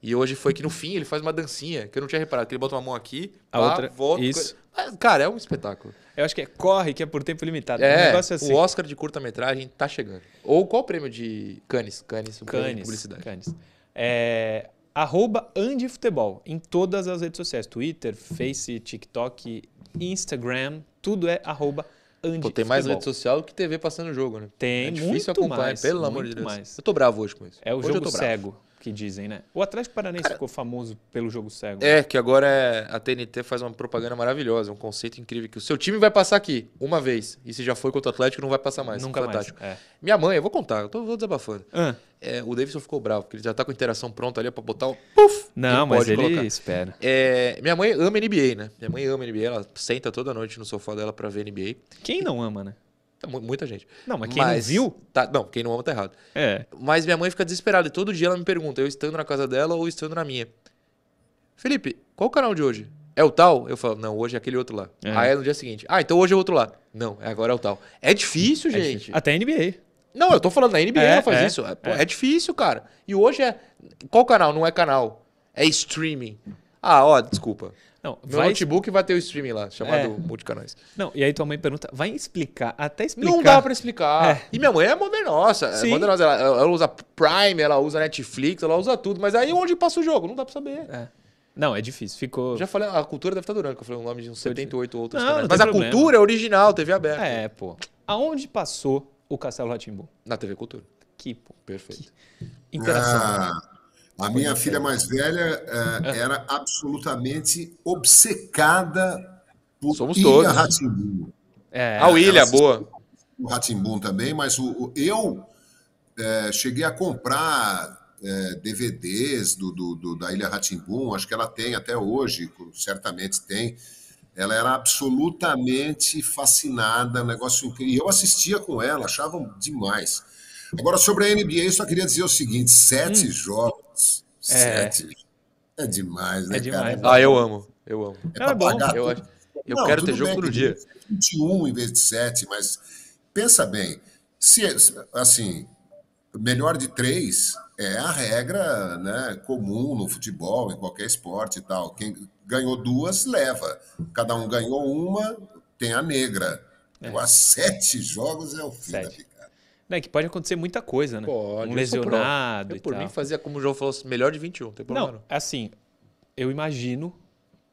[SPEAKER 2] E hoje foi que no fim ele faz uma dancinha, que eu não tinha reparado, que ele bota uma mão aqui,
[SPEAKER 1] A
[SPEAKER 2] pá,
[SPEAKER 1] outra-
[SPEAKER 2] volta.
[SPEAKER 1] isso.
[SPEAKER 2] Mas, cara, é um espetáculo.
[SPEAKER 1] Eu acho que é corre, que é por tempo limitado. um
[SPEAKER 2] É,
[SPEAKER 1] negócio assim.
[SPEAKER 2] o Oscar de curta-metragem tá chegando. Ou qual o prêmio de Cannes? Cannes, o prêmio de
[SPEAKER 1] Canis.
[SPEAKER 2] publicidade.
[SPEAKER 1] Canis. É, arroba Andifutebol em todas as redes sociais. Twitter, Face, TikTok, Instagram. Tudo é arroba Andifutebol.
[SPEAKER 2] Pô, tem mais rede social que TV passando o jogo, né?
[SPEAKER 1] Tem
[SPEAKER 2] é difícil acompanhar,
[SPEAKER 1] mais,
[SPEAKER 2] pelo amor de Deus.
[SPEAKER 1] mais.
[SPEAKER 2] Eu tô bravo hoje com isso.
[SPEAKER 1] É o
[SPEAKER 2] Hoje
[SPEAKER 1] jogo
[SPEAKER 2] tô bravo.
[SPEAKER 1] Que dizem, né? O Atlético Paranaense ficou famoso pelo jogo cego.
[SPEAKER 2] É, que agora é, a TNT faz uma propaganda maravilhosa, um conceito incrível, que o seu time vai passar aqui uma vez, e se já foi contra o Atlético, não vai passar mais.
[SPEAKER 1] Nunca
[SPEAKER 2] Fantástico.
[SPEAKER 1] mais. É.
[SPEAKER 2] Minha mãe, eu vou contar, eu tô, vou desabafando.
[SPEAKER 1] Ah,
[SPEAKER 2] É, o Davidson ficou bravo, porque ele já tá com a interação pronta ali pra botar o... Puf!
[SPEAKER 1] não, mas
[SPEAKER 2] pode
[SPEAKER 1] ele
[SPEAKER 2] colocar.
[SPEAKER 1] espera.
[SPEAKER 2] É, minha mãe ama NBA, né? Minha mãe ama NBA, ela senta toda noite no sofá dela pra ver NBA.
[SPEAKER 1] Quem não ama, né?
[SPEAKER 2] Tá mu- Muita gente.
[SPEAKER 1] Não, mas quem não viu,
[SPEAKER 2] Tá, não, quem não ama tá errado.
[SPEAKER 1] é.
[SPEAKER 2] Mas minha mãe fica desesperada e todo dia ela me pergunta, eu estando na casa dela ou estando na minha. Felipe, qual o canal de hoje? É o tal? Eu falo, não, hoje é aquele outro lá.
[SPEAKER 1] É.
[SPEAKER 2] Aí é no dia seguinte, ah, então hoje é o outro lá. Não, é agora é o tal. É difícil,
[SPEAKER 1] É
[SPEAKER 2] gente.
[SPEAKER 1] difícil. Até NBA.
[SPEAKER 2] Não, eu tô falando da NBA,
[SPEAKER 1] É,
[SPEAKER 2] ela faz
[SPEAKER 1] é,
[SPEAKER 2] isso. É, pô,
[SPEAKER 1] é.
[SPEAKER 2] é difícil, cara. E hoje é. Qual canal? Não é canal. É streaming. Ah, ó, desculpa.
[SPEAKER 1] Não,
[SPEAKER 2] Meu
[SPEAKER 1] vai.
[SPEAKER 2] notebook vai ter o streaming lá, chamado
[SPEAKER 1] É.
[SPEAKER 2] multicanais.
[SPEAKER 1] Não, e aí tua mãe pergunta, vai explicar, até explicar.
[SPEAKER 2] Não dá pra explicar.
[SPEAKER 1] É.
[SPEAKER 2] E minha mãe é modernosa. É modernosa. Ela, ela usa Prime, ela usa Netflix, ela usa tudo. Mas aí onde passa o jogo? Não dá pra saber.
[SPEAKER 1] É. Não, é difícil. Ficou.
[SPEAKER 2] Já falei, a cultura deve estar durando, que eu falei o nome de uns
[SPEAKER 1] Foi de-
[SPEAKER 2] 78 outros
[SPEAKER 1] Não,
[SPEAKER 2] canais.
[SPEAKER 1] não
[SPEAKER 2] Mas a
[SPEAKER 1] problema.
[SPEAKER 2] cultura é original, TV aberta.
[SPEAKER 1] É, pô. Aonde passou o Castelo Ratimbu?
[SPEAKER 2] Na TV Cultura.
[SPEAKER 1] Que, pô.
[SPEAKER 2] Perfeito.
[SPEAKER 1] Interação.
[SPEAKER 3] Ah, a minha filha mais velha eh, era absolutamente obcecada por
[SPEAKER 2] Somos
[SPEAKER 3] Ilha
[SPEAKER 2] todos.
[SPEAKER 3] Rá-Tim-Bum.
[SPEAKER 1] É.
[SPEAKER 2] a William,
[SPEAKER 3] ela
[SPEAKER 2] boa.
[SPEAKER 3] o Ratimbum também, mas o, o- eu eh, cheguei a comprar eh, DVDs do, do- do- da Ilha Ratimbum, acho que ela tem até hoje, certamente tem. Ela era absolutamente fascinada, um negócio incrível. E eu assistia com ela, achava demais. Agora, sobre a NBA, eu só queria dizer o seguinte: sete jogos.
[SPEAKER 1] É.
[SPEAKER 3] Sete. É demais, né,
[SPEAKER 1] É demais.
[SPEAKER 3] cara?
[SPEAKER 2] Ah, eu amo. Eu amo.
[SPEAKER 3] É
[SPEAKER 1] é bom.
[SPEAKER 3] pagar
[SPEAKER 2] Eu,
[SPEAKER 3] tudo.
[SPEAKER 2] acho- eu
[SPEAKER 3] Não,
[SPEAKER 2] quero ter jogo
[SPEAKER 3] bem,
[SPEAKER 2] todo dia.
[SPEAKER 3] 21 em vez de 7, mas pensa bem, se assim, melhor de três é a regra né, comum no futebol, em qualquer esporte e tal. Quem ganhou duas, leva. Cada um ganhou uma, tem a negra. Agora, sete jogos é o fim
[SPEAKER 1] Sete.
[SPEAKER 3] da picada.
[SPEAKER 1] Né, que pode acontecer muita coisa, né?
[SPEAKER 2] Pode,
[SPEAKER 1] um
[SPEAKER 2] pró.
[SPEAKER 1] lesionado
[SPEAKER 2] Eu, por mim, fazia como o João falou, melhor de 21, não tem problema
[SPEAKER 1] Não,
[SPEAKER 2] não.
[SPEAKER 1] assim, eu imagino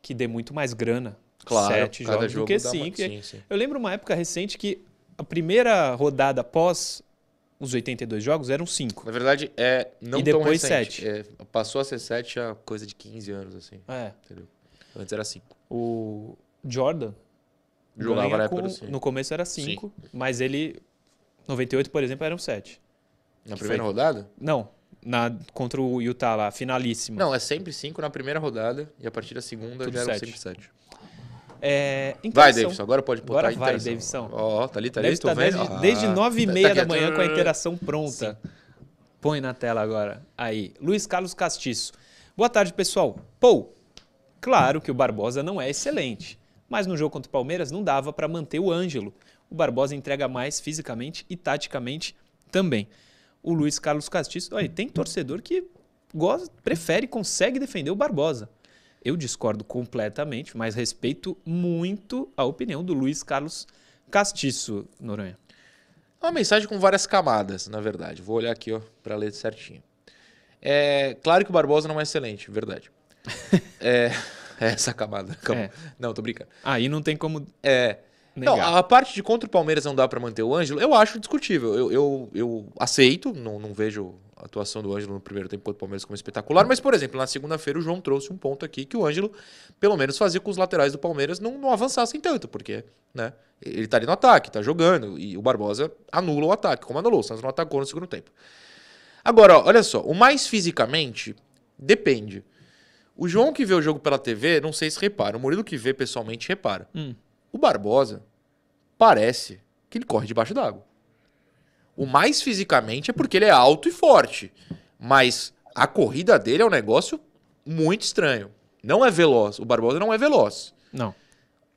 [SPEAKER 1] que dê muito mais grana
[SPEAKER 2] Claro,
[SPEAKER 1] sete jogos
[SPEAKER 2] jogo
[SPEAKER 1] do que
[SPEAKER 2] dá uma-
[SPEAKER 1] cinco.
[SPEAKER 2] sim, sim.
[SPEAKER 1] Eu lembro uma época recente que a primeira rodada após os 82 jogos eram cinco.
[SPEAKER 2] Na verdade, é não
[SPEAKER 1] E depois
[SPEAKER 2] recente.
[SPEAKER 1] sete.
[SPEAKER 2] É, passou a ser 7 há coisa de 15 anos, assim.
[SPEAKER 1] É,
[SPEAKER 2] Entendeu? Antes era 5.
[SPEAKER 1] o Jordan
[SPEAKER 2] Jogava na época
[SPEAKER 1] com-
[SPEAKER 2] do cinco.
[SPEAKER 1] no começo era 5, mas ele 98, por exemplo, eram 7.
[SPEAKER 2] Na primeira
[SPEAKER 1] foi-
[SPEAKER 2] rodada?
[SPEAKER 1] Não, na contra o Utah lá, finalíssima.
[SPEAKER 2] Não, é sempre 5 na primeira rodada e a partir da segunda
[SPEAKER 1] Tudo
[SPEAKER 2] já eram
[SPEAKER 1] sete.
[SPEAKER 2] sempre 7.
[SPEAKER 1] É,
[SPEAKER 2] Vai,
[SPEAKER 1] interação.
[SPEAKER 2] Davidson, agora pode botar
[SPEAKER 1] Agora
[SPEAKER 2] a
[SPEAKER 1] vai,
[SPEAKER 2] interação.
[SPEAKER 1] Davidson.
[SPEAKER 2] Ó, tá ali, tá ali,
[SPEAKER 1] estar
[SPEAKER 2] vendo.
[SPEAKER 1] desde,
[SPEAKER 2] Ah,
[SPEAKER 1] desde 9 e
[SPEAKER 2] tá
[SPEAKER 1] meia
[SPEAKER 2] aqui,
[SPEAKER 1] da manhã com a interação pronta. Põe na tela agora. Aí, Luiz Carlos Castiço. Boa tarde, pessoal. Pô, claro que o Barbosa não é excelente, mas no jogo contra o Palmeiras não dava para manter o Ângelo. O Barbosa entrega mais fisicamente e taticamente também. O Luiz Carlos Castiço, olha, tem torcedor que gosta, prefere, consegue defender o Barbosa. Eu discordo completamente, mas respeito muito a opinião do Luiz Carlos Castiço, Noronha.
[SPEAKER 2] É uma mensagem com várias camadas, na verdade. Vou olhar aqui, ó, pra ler certinho. É claro que o Barbosa não é excelente, verdade. é, é essa camada. Calma.
[SPEAKER 1] É.
[SPEAKER 2] Não, tô brincando.
[SPEAKER 1] Aí não tem como
[SPEAKER 2] É.
[SPEAKER 1] negar.
[SPEAKER 2] Não, a parte de contra o Palmeiras não dá pra manter o Ângelo, eu acho discutível. Eu, eu, eu aceito, não, não vejo a atuação do Ângelo no primeiro tempo contra o Palmeiras como espetacular, mas, por exemplo, na segunda-feira o João trouxe um ponto aqui que o Ângelo, pelo menos, fazia com os laterais do Palmeiras não, não avançassem tanto, porque, né, ele tá ali no ataque, tá jogando, e o Barbosa anula o ataque, como anulou, o Santos não atacou no segundo tempo. Agora, ó, olha só, o mais fisicamente depende. O João que vê o jogo pela TV, não sei se repara. O Murilo que vê pessoalmente repara.
[SPEAKER 1] Hum.
[SPEAKER 2] O Barbosa parece que ele corre debaixo d'água. O mais fisicamente é porque ele é alto e forte. Mas a corrida dele é um negócio muito estranho. Não é veloz. O Barbosa não é veloz.
[SPEAKER 1] Não.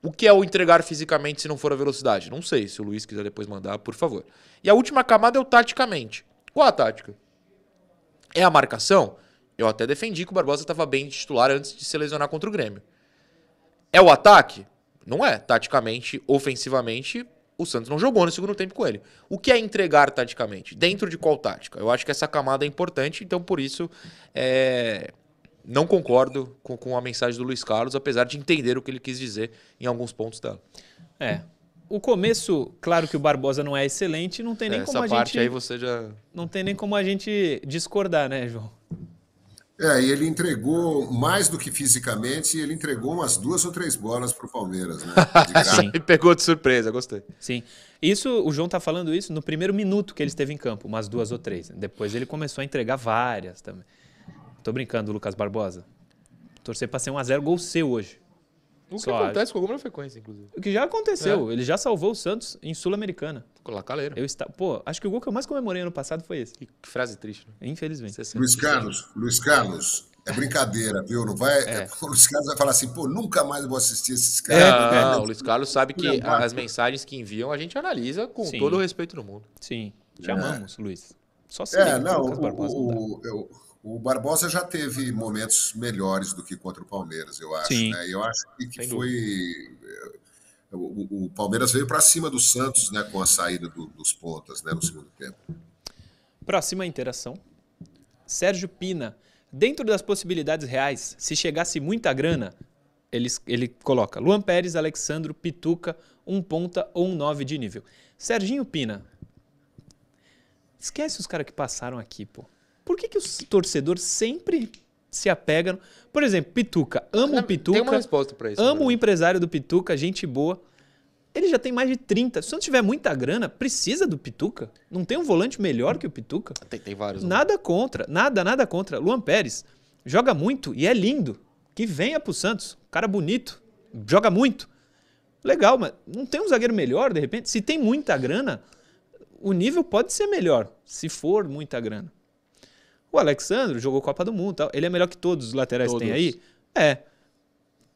[SPEAKER 2] O que é o entregar fisicamente se não for a velocidade? Não sei. Se o Luiz quiser depois mandar, por favor. E a última camada é o taticamente. Qual a tática? É a marcação? Eu até defendi que o Barbosa estava bem de titular antes de se lesionar contra o Grêmio. É o ataque? Não é. Taticamente, ofensivamente, o Santos não jogou no segundo tempo com ele. O que é entregar taticamente? Dentro de qual tática? Eu acho que essa camada é importante, então por isso é, não concordo com, com a mensagem do Luiz Carlos, apesar de entender o que ele quis dizer em alguns pontos dela.
[SPEAKER 1] É. O começo, claro que o Barbosa não é excelente, não tem nem
[SPEAKER 2] Essa
[SPEAKER 1] como a
[SPEAKER 2] parte
[SPEAKER 1] gente
[SPEAKER 2] aí você já.
[SPEAKER 1] não tem nem como a gente discordar, né, João?
[SPEAKER 3] É, e ele entregou mais do que fisicamente, ele entregou umas duas ou três bolas para o Palmeiras, né?
[SPEAKER 1] Sim.
[SPEAKER 2] Me pegou de surpresa, gostei.
[SPEAKER 1] Sim. Isso, o João tá falando isso no primeiro minuto que ele esteve em campo, umas duas ou três. Depois ele começou a entregar várias também. Tô brincando, Lucas Barbosa. Torcer pra ser um a 0 gol seu hoje.
[SPEAKER 2] O que
[SPEAKER 1] Só
[SPEAKER 2] acontece com alguma frequência, inclusive.
[SPEAKER 1] O que já aconteceu. Ele já salvou o Santos em Sul-Americana.
[SPEAKER 2] Caleiro.
[SPEAKER 1] Eu está, pô, acho que o gol que eu mais comemorei ano passado foi esse.
[SPEAKER 2] Que frase triste, né?
[SPEAKER 1] Infelizmente.
[SPEAKER 2] 60.
[SPEAKER 3] Luiz Carlos, Luiz Carlos, é brincadeira, viu? Não vai.
[SPEAKER 1] É.
[SPEAKER 3] O Luiz Carlos vai falar assim, pô, nunca mais eu vou assistir esses
[SPEAKER 1] É,
[SPEAKER 3] caras.
[SPEAKER 2] Não, o Luiz Carlos sabe que as mensagens que enviam a gente analisa com
[SPEAKER 1] Sim.
[SPEAKER 2] todo o respeito do mundo.
[SPEAKER 1] Sim. Te amamos, Luiz. Só se
[SPEAKER 3] É, não, o,
[SPEAKER 1] Barbosa
[SPEAKER 3] o, eu- o Barbosa já teve momentos melhores do que contra o Palmeiras, eu acho.
[SPEAKER 1] Sim.
[SPEAKER 3] Né? Eu acho que, que foi. eh, O, o Palmeiras veio para cima do Santos né, com a saída do- dos pontas né, no segundo tempo.
[SPEAKER 1] Próxima interação. Sérgio Pina. Dentro das possibilidades reais, se chegasse muita grana, ele, ele coloca Luan Pérez, Alexandro, Pituca, um ponta ou um nove de nível. Serginho Pina. Esquece os caras que passaram aqui, pô. Por que, que o torcedor sempre se apega. no- Por exemplo, Pituca. Amo o
[SPEAKER 2] Tem uma
[SPEAKER 1] Pituca.
[SPEAKER 2] resposta pra isso.
[SPEAKER 1] Amo o
[SPEAKER 2] né?
[SPEAKER 1] empresário do Pituca, gente boa. Ele já tem mais de 30. Se não tiver muita grana, precisa do Pituca. Não tem um volante melhor que o Pituca.
[SPEAKER 2] Tem, tem vários. né?
[SPEAKER 1] Nada contra, nada, nada contra. Luan Pérez joga muito e é lindo. Que venha pro Santos. Cara bonito, joga muito. Legal, mas não tem um zagueiro melhor, de repente? Se tem muita grana, o nível pode ser melhor, se for muita grana. O Alexandre jogou Copa do Mundo, tal. ele é melhor que todos os laterais que tem
[SPEAKER 2] Todos.
[SPEAKER 1] aí? É.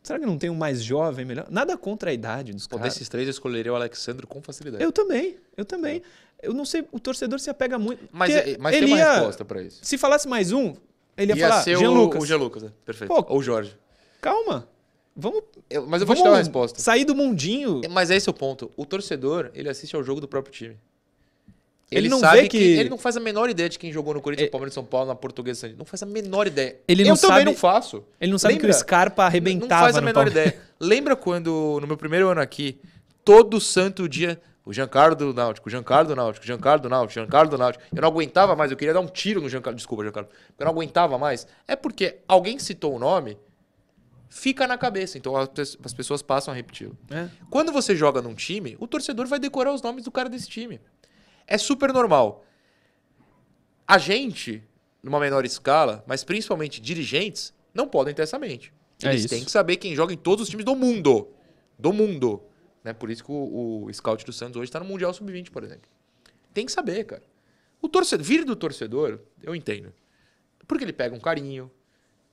[SPEAKER 1] Será que não tem um mais jovem melhor? Nada contra a idade dos caras.
[SPEAKER 2] desses três eu escolheria o Alexandre com facilidade.
[SPEAKER 1] Eu também, eu também. Eu não sei, o torcedor se apega muito.
[SPEAKER 2] Mas, é- mas
[SPEAKER 1] ele
[SPEAKER 2] tem uma
[SPEAKER 1] ia-
[SPEAKER 2] resposta pra isso.
[SPEAKER 1] Se falasse mais um, ele ia,
[SPEAKER 2] Ia
[SPEAKER 1] falar
[SPEAKER 2] ser
[SPEAKER 1] Jean
[SPEAKER 2] o,
[SPEAKER 1] Lucas.
[SPEAKER 2] o Jean Lucas, né? Perfeito.
[SPEAKER 1] Pô,
[SPEAKER 2] Ou o Jorge.
[SPEAKER 1] Calma. Vamos,
[SPEAKER 2] Eu- mas eu vou te dar uma resposta.
[SPEAKER 1] sair do mundinho.
[SPEAKER 2] Mas esse é o ponto. O torcedor, ele assiste ao jogo do próprio time.
[SPEAKER 1] Ele
[SPEAKER 2] Ele,
[SPEAKER 1] não
[SPEAKER 2] sabe
[SPEAKER 1] vê
[SPEAKER 2] que...
[SPEAKER 1] que-
[SPEAKER 2] Ele não faz a menor ideia de quem jogou no Corinthians,
[SPEAKER 1] É-
[SPEAKER 2] Palmeiras, São Paulo, na Portuguesa. Não faz a menor ideia.
[SPEAKER 1] Ele
[SPEAKER 2] eu
[SPEAKER 1] não
[SPEAKER 2] também
[SPEAKER 1] sabe-
[SPEAKER 2] não faço.
[SPEAKER 1] Ele não sabe que
[SPEAKER 2] Lembra?
[SPEAKER 1] o Scarpa arrebentava
[SPEAKER 2] Não faz a
[SPEAKER 1] no
[SPEAKER 2] menor ideia. Lembra quando, no meu primeiro ano aqui, todo santo dia, o Giancarlo do Náutico, o Giancarlo do Náutico, o Giancarlo do Náutico, o Giancarlo do Náutico. Eu não aguentava mais, eu queria dar um tiro no Giancarlo. Desculpa, Giancarlo. Eu não aguentava mais. É porque alguém citou o nome, fica na cabeça. Então as pessoas passam a repeti-lo.
[SPEAKER 1] É.
[SPEAKER 2] Quando você joga num time, o torcedor vai decorar os nomes do cara desse time. É super normal. A gente, numa menor escala, mas principalmente dirigentes, não podem ter essa mente.
[SPEAKER 1] É
[SPEAKER 2] Eles
[SPEAKER 1] isso.
[SPEAKER 2] têm que saber quem joga em todos os times do mundo. Do mundo. Né? Por isso que o, o scout do Santos hoje está no Mundial Sub-20, por exemplo. Tem que saber, cara. O torcedor, vir do torcedor, eu entendo. Porque ele pega um carinho,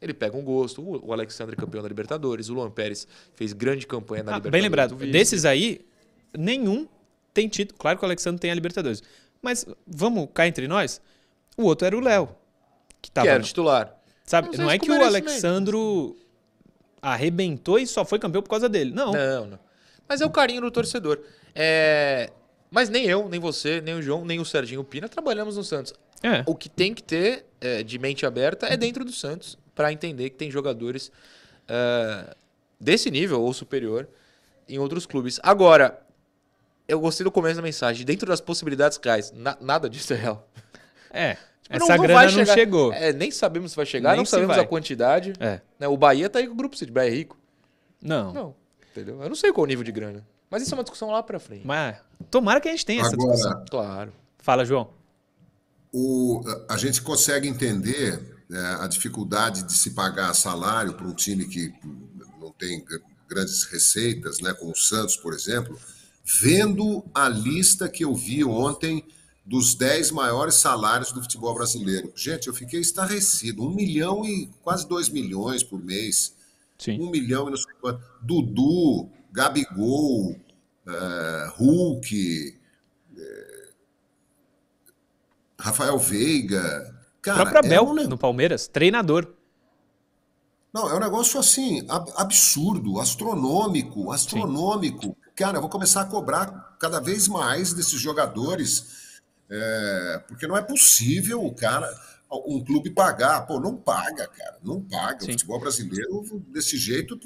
[SPEAKER 2] ele pega um gosto. O, o Alexandre é campeão da Libertadores, o Luan Pérez fez grande campanha na
[SPEAKER 1] Ah,
[SPEAKER 2] Libertadores.
[SPEAKER 1] bem lembrado. Desses aí, nenhum tem título. Claro que o Alexandre tem a Libertadores. Mas vamos cá entre nós. O outro era o Léo. Que tava.
[SPEAKER 2] que era
[SPEAKER 1] no-
[SPEAKER 2] titular.
[SPEAKER 1] sabe?
[SPEAKER 2] Não
[SPEAKER 1] Não é que o. Alexandro arrebentou e só foi campeão por causa dele. Não.
[SPEAKER 2] Não, não. Mas é o carinho do torcedor. É... Mas nem eu, nem você, nem o João, nem o Serginho Pina trabalhamos no Santos.
[SPEAKER 1] É.
[SPEAKER 2] O que tem que ter é, de mente aberta é dentro do Santos, para entender que tem jogadores é, desse nível ou superior em outros clubes. Agora, eu gostei do começo da mensagem. Dentro das possibilidades reais, na- nada disso é real.
[SPEAKER 1] É.
[SPEAKER 2] Não-
[SPEAKER 1] Essa
[SPEAKER 2] não
[SPEAKER 1] grana
[SPEAKER 2] vai
[SPEAKER 1] não
[SPEAKER 2] chegar.
[SPEAKER 1] chegou.
[SPEAKER 2] É, nem sabemos se vai chegar,
[SPEAKER 1] Nem
[SPEAKER 2] não sabemos
[SPEAKER 1] vai.
[SPEAKER 2] a quantidade.
[SPEAKER 1] É.
[SPEAKER 2] né? O Bahia tá aí com o grupo, se tiver é rico.
[SPEAKER 1] Não.
[SPEAKER 2] Não, entendeu? Eu não sei qual o nível de grana. Mas isso é uma discussão lá pra frente.
[SPEAKER 1] Mas tomara que a gente tenha essa discussão.
[SPEAKER 3] Agora,
[SPEAKER 2] Claro.
[SPEAKER 1] Fala, João.
[SPEAKER 3] O, a gente consegue entender né, a dificuldade de se pagar salário para um time que não tem grandes receitas, né, como o Santos, por exemplo, vendo a lista que eu vi ontem dos 10 maiores salários do futebol brasileiro. Gente, eu fiquei estarrecido. Um milhão e quase dois milhões por mês. Sim. Um milhão e não sei quanto. Dudu, Gabigol, uh, Hulk, uh, Rafael Veiga.
[SPEAKER 1] Cara, o próprio Abel, é um... no Palmeiras, treinador.
[SPEAKER 3] Não, é um negócio assim, absurdo, astronômico, astronômico. Sim. Cara, eu vou começar a cobrar cada vez mais desses jogadores é, porque não é possível o cara, um clube pagar. Pô, não paga, cara. Não paga. Sim. O futebol brasileiro, desse jeito,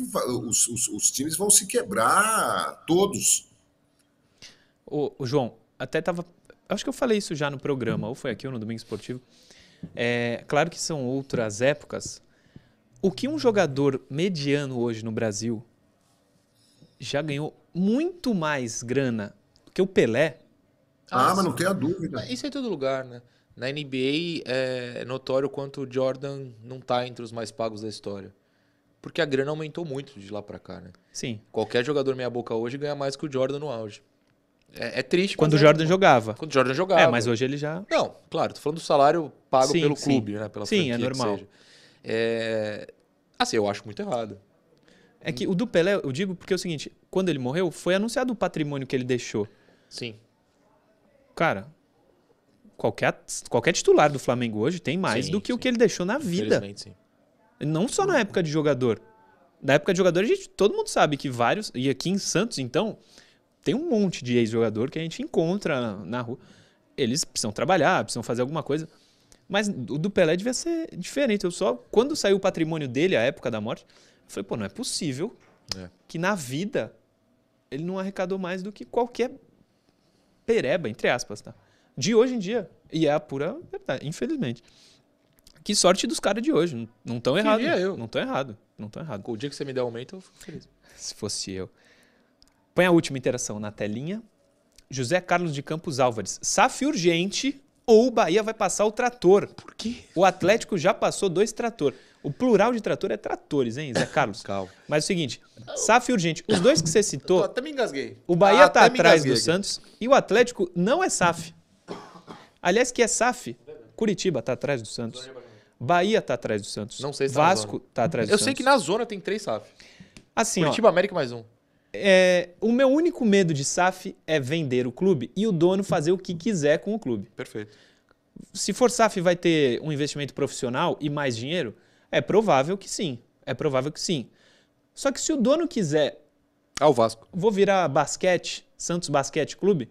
[SPEAKER 3] os, os, os times vão se quebrar todos.
[SPEAKER 1] O, o, João, até tava. Acho que eu falei isso já no programa, ou foi aqui ou no Domingo Esportivo. É, claro que são outras épocas. O que um jogador mediano hoje no Brasil já ganhou muito mais grana do que o Pelé
[SPEAKER 3] ah, ah mas não tenha dúvida.
[SPEAKER 2] Isso é em todo lugar, né? Na NBA é notório quanto o Jordan não tá entre os mais pagos da história. Porque a grana aumentou muito de lá para cá, né?
[SPEAKER 1] Sim.
[SPEAKER 2] Qualquer jogador meia boca hoje ganha mais que o Jordan no auge. É, é triste.
[SPEAKER 1] Quando o
[SPEAKER 2] é,
[SPEAKER 1] Jordan jogava.
[SPEAKER 2] Quando o Jordan jogava.
[SPEAKER 1] É, mas hoje ele já.
[SPEAKER 2] Não, claro, tô falando do salário pago sim, pelo sim. clube, né? Pela
[SPEAKER 1] sim, é normal.
[SPEAKER 2] É... Assim, eu acho muito errado.
[SPEAKER 1] É que o do Pelé, eu digo porque é o seguinte: quando ele morreu, foi anunciado o patrimônio que ele deixou.
[SPEAKER 2] Sim.
[SPEAKER 1] Cara, qualquer, qualquer titular do Flamengo hoje tem mais sim, do que sim. o que ele deixou na vida. Sim. Não só na época de jogador. Na época de jogador, a gente, todo mundo sabe que vários. E aqui em Santos, então, tem um monte de ex-jogador que a gente encontra na, na rua. Eles precisam trabalhar, precisam fazer alguma coisa. Mas o do Pelé devia ser diferente. Eu só. Quando saiu o patrimônio dele, a época da morte, falei, pô, não é possível é. que na vida ele não arrecadou mais do que qualquer pereba, entre aspas, tá? De hoje em dia. E é a pura verdade, infelizmente. Que sorte dos caras de hoje. Não estão errado. Eu. Não estão errado. Não estão errado.
[SPEAKER 2] O dia que você me der aumento, eu fico feliz.
[SPEAKER 1] Se fosse eu. Põe a última interação na telinha. José Carlos de Campos Álvares. SAF urgente ou o Bahia vai passar o trator.
[SPEAKER 2] Por quê?
[SPEAKER 1] O Atlético já passou dois trator. O plural de trator é tratores, hein, Zé Carlos?
[SPEAKER 2] Calma.
[SPEAKER 1] Mas é o seguinte, SAF urgente, os dois que você citou...
[SPEAKER 2] até me engasguei.
[SPEAKER 1] O Bahia ah, tá atrás do Santos e o Atlético não é SAF. Aliás, que é SAF, Curitiba tá atrás do Santos. Bahia tá atrás do Santos.
[SPEAKER 2] Não sei se
[SPEAKER 1] tá Vasco tá atrás do
[SPEAKER 2] Eu
[SPEAKER 1] Santos.
[SPEAKER 2] sei que na zona tem três SAF.
[SPEAKER 1] Assim,
[SPEAKER 2] Curitiba, ó, América mais um.
[SPEAKER 1] É, o meu único medo de SAF é vender o clube e o dono fazer o que quiser com o clube.
[SPEAKER 2] Perfeito.
[SPEAKER 1] Se for SAF, vai ter um investimento profissional e mais dinheiro? É provável que sim. É provável que sim. Só que se o dono quiser.
[SPEAKER 2] Ah, o Vasco.
[SPEAKER 1] Vou virar basquete, Santos Basquete Clube.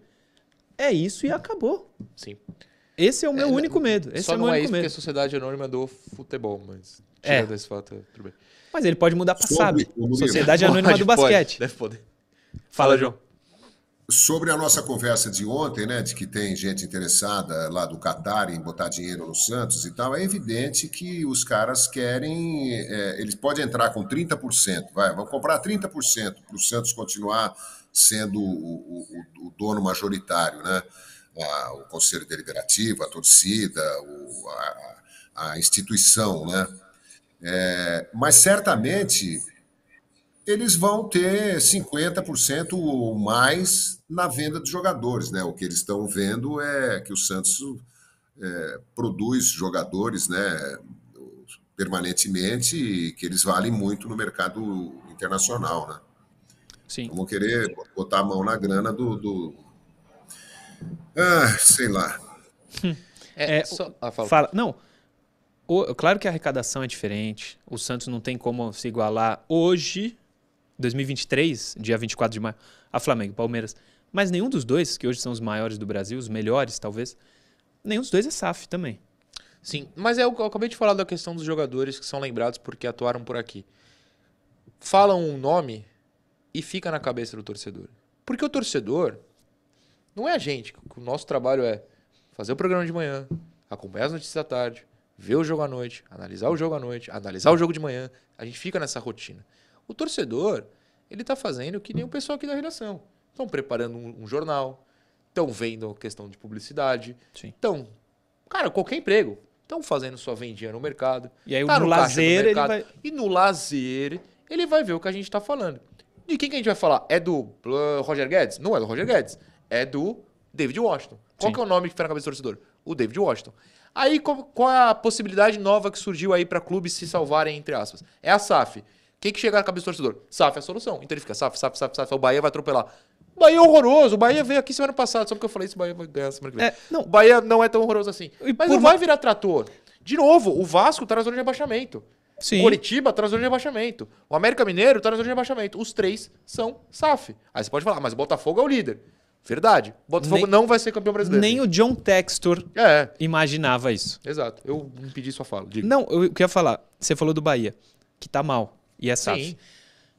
[SPEAKER 1] É isso e acabou.
[SPEAKER 2] Sim.
[SPEAKER 1] Esse é o meu é, único medo. Esse
[SPEAKER 2] só
[SPEAKER 1] é o
[SPEAKER 2] não
[SPEAKER 1] meu
[SPEAKER 2] é isso
[SPEAKER 1] medo.
[SPEAKER 2] porque é Sociedade Anônima do Futebol, mas. É. Desse fato, tudo bem.
[SPEAKER 1] Mas ele pode mudar para SAB. Sociedade Anônima do Basquete.
[SPEAKER 2] Pode, deve poder.
[SPEAKER 1] Fala, João.
[SPEAKER 3] Sobre a nossa conversa de ontem, né, de que tem gente interessada lá do Qatar em botar dinheiro no Santos e tal, é evidente que os caras querem. É, eles podem entrar com 30%, vai, vão comprar 30% para o Santos continuar sendo o, o, o dono majoritário, né? A, o conselho deliberativo, a torcida, o, a, a, instituição, né? É, mas certamente eles vão ter 50% ou mais na venda de jogadores. Né? O que eles estão vendo é que o Santos é, produz jogadores né, permanentemente e que eles valem muito no mercado internacional. Né?
[SPEAKER 1] Sim.
[SPEAKER 3] Então, vão querer botar a mão na grana do. do... Ah, sei lá.
[SPEAKER 1] É, é só... ah, fala. fala. Não. O, claro que a arrecadação é diferente. O Santos não tem como se igualar hoje 2023, dia 24 de maio, a Flamengo, Palmeiras. Mas nenhum dos dois, que hoje são os maiores do Brasil, os melhores talvez, nenhum dos dois é SAF também.
[SPEAKER 2] Sim, mas é, eu, eu acabei de falar da questão dos jogadores que são lembrados porque atuaram por aqui. Falam um nome e fica na cabeça do torcedor. Porque o torcedor não é a gente. O nosso trabalho é fazer o programa de manhã, acompanhar as notícias da tarde, ver o jogo à noite, analisar o jogo à noite, analisar o jogo de manhã. A gente fica nessa rotina. O torcedor, ele está fazendo que nem o pessoal aqui da redação. Estão preparando um, um jornal, estão vendo a questão de publicidade, estão Cara, qualquer emprego. Estão fazendo sua vendinha no mercado.
[SPEAKER 1] E aí
[SPEAKER 2] tá
[SPEAKER 1] no
[SPEAKER 2] do
[SPEAKER 1] lazer ele vai.
[SPEAKER 2] E no lazer, ele vai ver o que a gente tá falando. De quem que a gente vai falar? É do uh, Roger Guedes? Não é do Roger Guedes. É do David Washington. Qual
[SPEAKER 1] Sim.
[SPEAKER 2] que é o nome que fica na cabeça do torcedor? O David Washington. Aí, qual, é a possibilidade nova que surgiu aí para clubes se salvarem, entre aspas? É a SAF. O que, que chega na cabeça do torcedor? SAF é a solução. Então ele fica SAF, SAF, SAF, SAF. O Bahia vai atropelar. O Bahia é horroroso. O Bahia veio aqui semana passada. Só porque eu falei isso, o Bahia vai ganhar semana que vem.
[SPEAKER 1] É, não.
[SPEAKER 2] O Bahia não é tão horroroso assim.
[SPEAKER 1] E
[SPEAKER 2] Mas
[SPEAKER 1] por
[SPEAKER 2] não vai virar trator. De novo, o Vasco tá na zona de rebaixamento.
[SPEAKER 1] Sim.
[SPEAKER 2] O Coritiba tá na zona de rebaixamento. O América Mineiro tá na zona de rebaixamento. Os três são SAF. Aí você pode falar, mas o Botafogo é o líder. Verdade. Botafogo
[SPEAKER 1] Nem-
[SPEAKER 2] não vai ser campeão brasileiro.
[SPEAKER 1] Nem o John Textor
[SPEAKER 2] É,
[SPEAKER 1] imaginava isso.
[SPEAKER 2] exato. Eu impedi sua fala. Diga.
[SPEAKER 1] Não, eu queria falar. Você falou do Bahia, que tá mal. E é SAF.
[SPEAKER 2] Sim.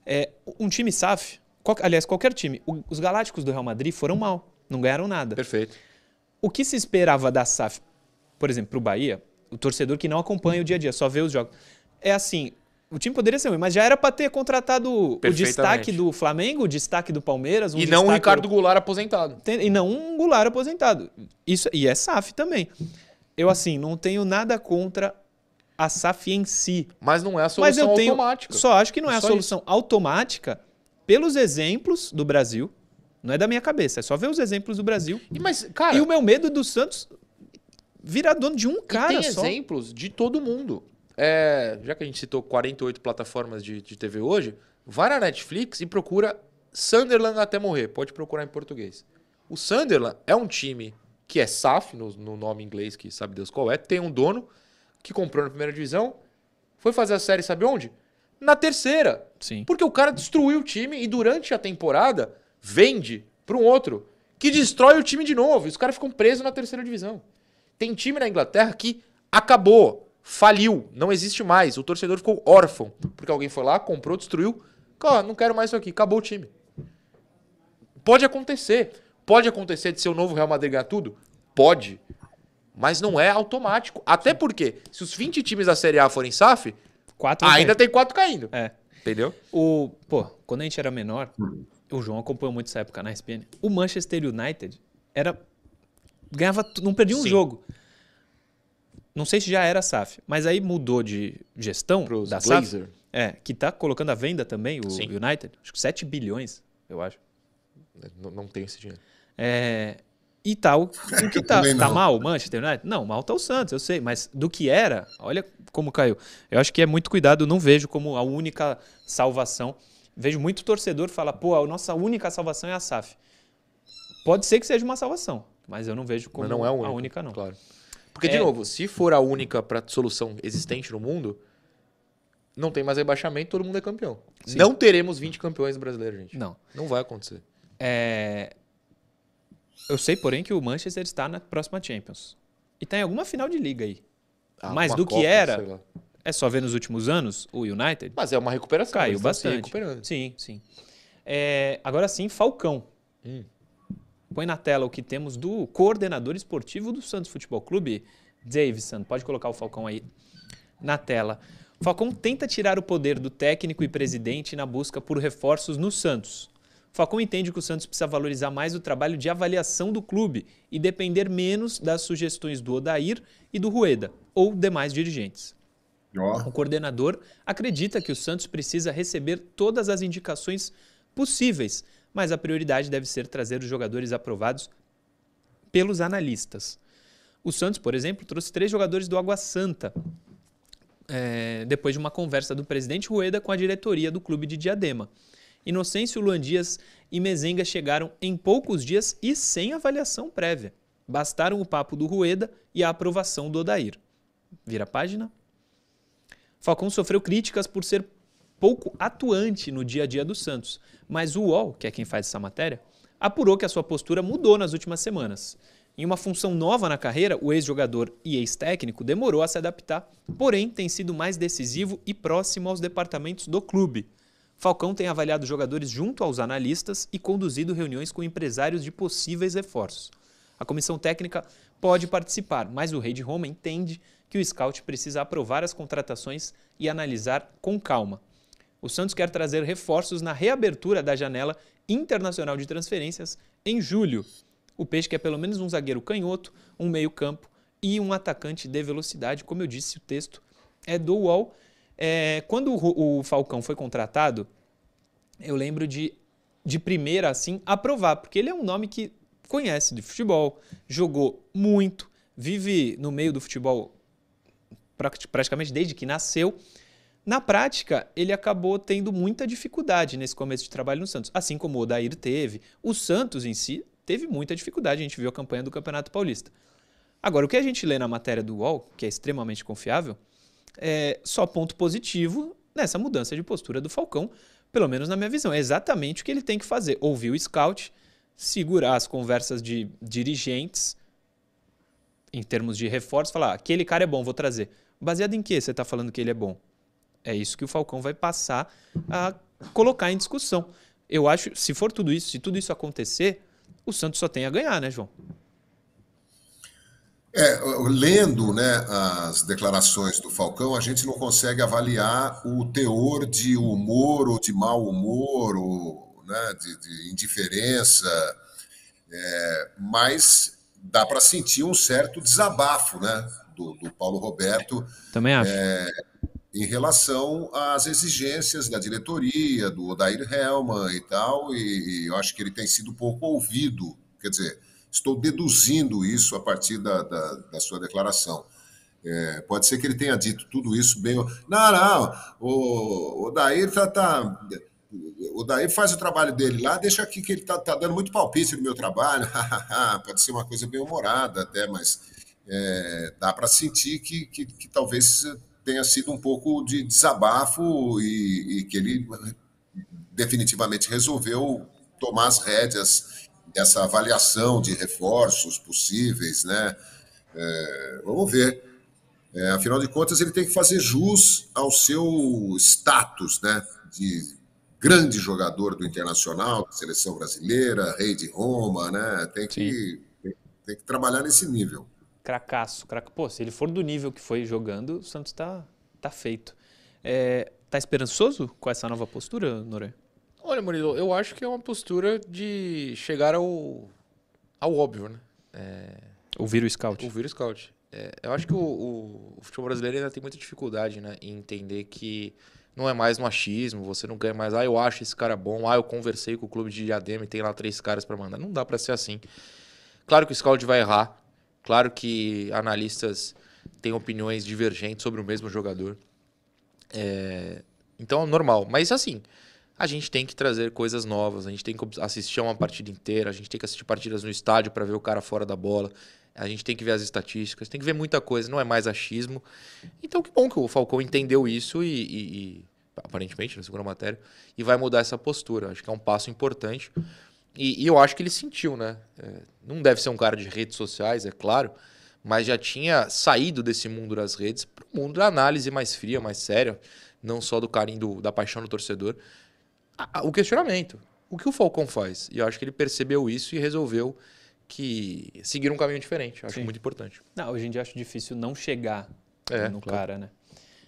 [SPEAKER 1] É, um time SAF, qual- aliás, qualquer time, os Galácticos do Real Madrid foram mal. Não ganharam nada.
[SPEAKER 2] Perfeito.
[SPEAKER 1] O que se esperava da SAF, por exemplo, pro Bahia, o torcedor que não acompanha o dia a dia, só vê os jogos. É assim, o time poderia ser ruim, mas já era pra ter contratado o destaque do Flamengo, o destaque do Palmeiras, um
[SPEAKER 2] e não o Ricardo Goulart aposentado.
[SPEAKER 1] E não um Goulart aposentado. Isso, e é SAF também. Eu, assim, não tenho nada contra a SAF em si.
[SPEAKER 2] Mas não é a
[SPEAKER 1] Mas
[SPEAKER 2] solução
[SPEAKER 1] eu tenho.
[SPEAKER 2] automática.
[SPEAKER 1] Só acho que não é a
[SPEAKER 2] Só
[SPEAKER 1] solução automática pelos exemplos do Brasil. Não é da minha cabeça, é só ver os exemplos do Brasil.
[SPEAKER 2] E, mas, cara,
[SPEAKER 1] e o meu medo do Santos virar dono de um cara
[SPEAKER 2] tem
[SPEAKER 1] só.
[SPEAKER 2] exemplos de todo mundo. É, já que a gente citou 48 plataformas de, de TV hoje, vai na Netflix e procura Sunderland até morrer. Pode procurar em português. O Sunderland é um time que é SAF, no, no nome inglês que sabe Deus qual é, tem um dono que comprou na primeira divisão, foi fazer a série, sabe onde? Na terceira.
[SPEAKER 1] Sim.
[SPEAKER 2] Porque o cara destruiu o time e durante a temporada vende para um outro que destrói o time de novo. E os caras ficam presos na terceira divisão. Tem time na Inglaterra que acabou, faliu, não existe mais. O torcedor ficou órfão porque alguém foi lá, comprou, destruiu. Cara, não quero mais isso aqui, acabou o time. Pode acontecer. Pode acontecer de ser o novo Real Madrid ganhar tudo? Pode. Mas não é automático. Até porque, se os 20 times da Série A forem SAF,
[SPEAKER 1] Quatro
[SPEAKER 2] ainda tem quatro caindo.
[SPEAKER 1] É.
[SPEAKER 2] Entendeu?
[SPEAKER 1] O, pô, quando a gente era menor, o João acompanhou muito essa época na ESPN. O Manchester United era ganhava, não perdia um
[SPEAKER 2] Sim.
[SPEAKER 1] jogo. Não sei se já era SAF, mas aí mudou de gestão
[SPEAKER 2] Pros
[SPEAKER 1] da SAF. É, que tá colocando à venda também o
[SPEAKER 2] Sim.
[SPEAKER 1] United, acho que 7 bilhões, eu acho.
[SPEAKER 2] Não, não tenho esse dinheiro.
[SPEAKER 1] É, e tal, o que tá, tá mal o Manchester United? Não, mal tá o Santos, eu sei, mas do que era, olha como caiu. Eu acho que é muito cuidado, não vejo como a única salvação. Vejo muito torcedor falar, pô, a nossa única salvação é a SAF. Pode ser que seja uma salvação, mas eu não vejo como
[SPEAKER 2] Mas não é a única.
[SPEAKER 1] a única, não.
[SPEAKER 2] Claro. Porque, de
[SPEAKER 1] É.
[SPEAKER 2] novo, se for a única pra solução existente no mundo, não tem mais rebaixamento, todo mundo é campeão.
[SPEAKER 1] Sim.
[SPEAKER 2] Não teremos 20 campeões brasileiros, gente.
[SPEAKER 1] Não.
[SPEAKER 2] Não vai acontecer.
[SPEAKER 1] É, Eu sei, porém, que o Manchester está na próxima Champions. E tá em alguma final de liga aí.
[SPEAKER 2] Ah,
[SPEAKER 1] Mas
[SPEAKER 2] uma
[SPEAKER 1] do que
[SPEAKER 2] Copa,
[SPEAKER 1] era,
[SPEAKER 2] sei lá.
[SPEAKER 1] É só ver nos últimos anos, o United
[SPEAKER 2] Mas é uma recuperação.
[SPEAKER 1] caiu bastante. Sim, sim. É, agora sim, Falcão.
[SPEAKER 2] Hum.
[SPEAKER 1] Põe na tela o que temos do coordenador esportivo do Santos Futebol Clube, Davison. Pode colocar o Falcão aí na tela. O Falcão tenta tirar o poder do técnico e presidente na busca por reforços no Santos. O Falcão entende que o Santos precisa valorizar mais o trabalho de avaliação do clube e depender menos das sugestões do Odair e do Rueda, ou demais dirigentes.
[SPEAKER 3] Ó,
[SPEAKER 1] O coordenador acredita que o Santos precisa receber todas as indicações possíveis, mas a prioridade deve ser trazer os jogadores aprovados pelos analistas. O Santos, por exemplo, trouxe três jogadores do Água Santa, é, depois de uma conversa do presidente Rueda com a diretoria do clube de Diadema. Inocêncio, Luan Dias e Mezenga chegaram em poucos dias e sem avaliação prévia. Bastaram o papo do Rueda e a aprovação do Odair. Vira a página. Falcão sofreu críticas por ser pouco atuante no dia a dia do Santos, mas o UOL, que é quem faz essa matéria, apurou que a sua postura mudou nas últimas semanas. Em uma função nova na carreira, o ex-jogador e ex-técnico demorou a se adaptar, porém tem sido mais decisivo e próximo aos departamentos do clube. Falcão tem avaliado jogadores junto aos analistas e conduzido reuniões com empresários de possíveis reforços. A comissão técnica pode participar, mas o Rei de Roma entende que o scout precisa aprovar as contratações e analisar com calma. O Santos quer trazer reforços na reabertura da janela internacional de transferências em julho. O Peixe quer pelo menos um zagueiro canhoto, um meio-campo e um atacante de velocidade. Como eu disse, o texto é do UOL. É, quando o, o Falcão foi contratado, eu lembro de, de primeira, assim, aprovar, porque ele é um nome que conhece de futebol, jogou muito, vive no meio do futebol praticamente desde que nasceu. Na prática, ele acabou tendo muita dificuldade nesse começo de trabalho no Santos, assim como o Odair teve. O Santos em si teve muita dificuldade, a gente viu a campanha do Campeonato Paulista. Agora, o que a gente lê na matéria do UOL, que é extremamente confiável, é só ponto positivo nessa mudança de postura do Falcão, pelo menos na minha visão. É exatamente o que ele tem que fazer: ouvir o scout, segurar as conversas de dirigentes em termos de reforço, falar: ah, aquele cara é bom, vou trazer. Baseado em que você está falando que ele é bom? É isso que o Falcão vai passar a colocar em discussão. Eu acho, se for tudo isso, se tudo isso acontecer, o Santos só tem a ganhar, né, João?
[SPEAKER 3] É, lendo né, as declarações do Falcão, a gente não consegue avaliar o teor de humor ou de mau humor, ou né, de, de indiferença, é, mas dá para sentir um certo desabafo né, do, do Paulo Roberto.
[SPEAKER 1] Também acho.
[SPEAKER 3] É, em relação às exigências da diretoria, do Odair Helman e tal, e, e eu acho que ele tem sido pouco ouvido. Quer dizer, estou deduzindo isso a partir da, da, da sua declaração. É, pode ser que ele tenha dito tudo isso bem. Não, não, o, o tá, tá, o Dair faz o trabalho dele lá, deixa aqui que ele tá, tá dando muito palpite no meu trabalho. pode ser uma coisa bem humorada até, mas é, dá para sentir que, que, que, talvez tenha sido um pouco de desabafo e, e que ele definitivamente resolveu tomar as rédeas dessa avaliação de reforços possíveis, né? É, vamos ver. É, afinal de contas, ele tem que fazer jus ao seu status, né? De grande jogador do Internacional, da seleção brasileira, rei de Roma, né? Tem que, tem, tem, que trabalhar nesse nível.
[SPEAKER 1] Cracaço, craca. Pô, se ele for do nível que foi jogando, o Santos tá, tá feito. É, tá esperançoso com essa nova postura, Noré?
[SPEAKER 2] Olha, Murilo, eu acho que é uma postura de chegar ao, ao óbvio, né? É...
[SPEAKER 1] Ouvir o scout.
[SPEAKER 2] Ouvir o scout. É, eu acho que o, o, o, futebol brasileiro ainda tem muita dificuldade né, em entender que não é mais no achismo, você não ganha mais, ah, eu acho esse cara bom, ah, eu conversei com o clube de Diadema e tem lá três caras para mandar. Não dá para ser assim. Claro que o scout vai errar, claro que analistas têm opiniões divergentes sobre o mesmo jogador. É, então normal, mas assim, a gente tem que trazer coisas novas, a gente tem que assistir a uma partida inteira, a gente tem que assistir partidas no estádio para ver o cara fora da bola, a gente tem que ver as estatísticas, tem que ver muita coisa, não é mais achismo. Então que bom que o Falcão entendeu isso e, e, e aparentemente, na segunda matéria, e vai mudar essa postura. Acho que é um passo importante. E, e eu acho que ele sentiu, né? É, não deve ser um cara de redes sociais, é claro, mas já tinha saído desse mundo das redes para o mundo da análise mais fria, mais séria, não só do carinho do, da paixão do torcedor o questionamento. O que o Falcão faz? E eu acho que ele percebeu isso e resolveu que seguir um caminho diferente. Eu acho Sim. muito importante.
[SPEAKER 1] Não, hoje em dia acho difícil não chegar é, no claro. cara, né?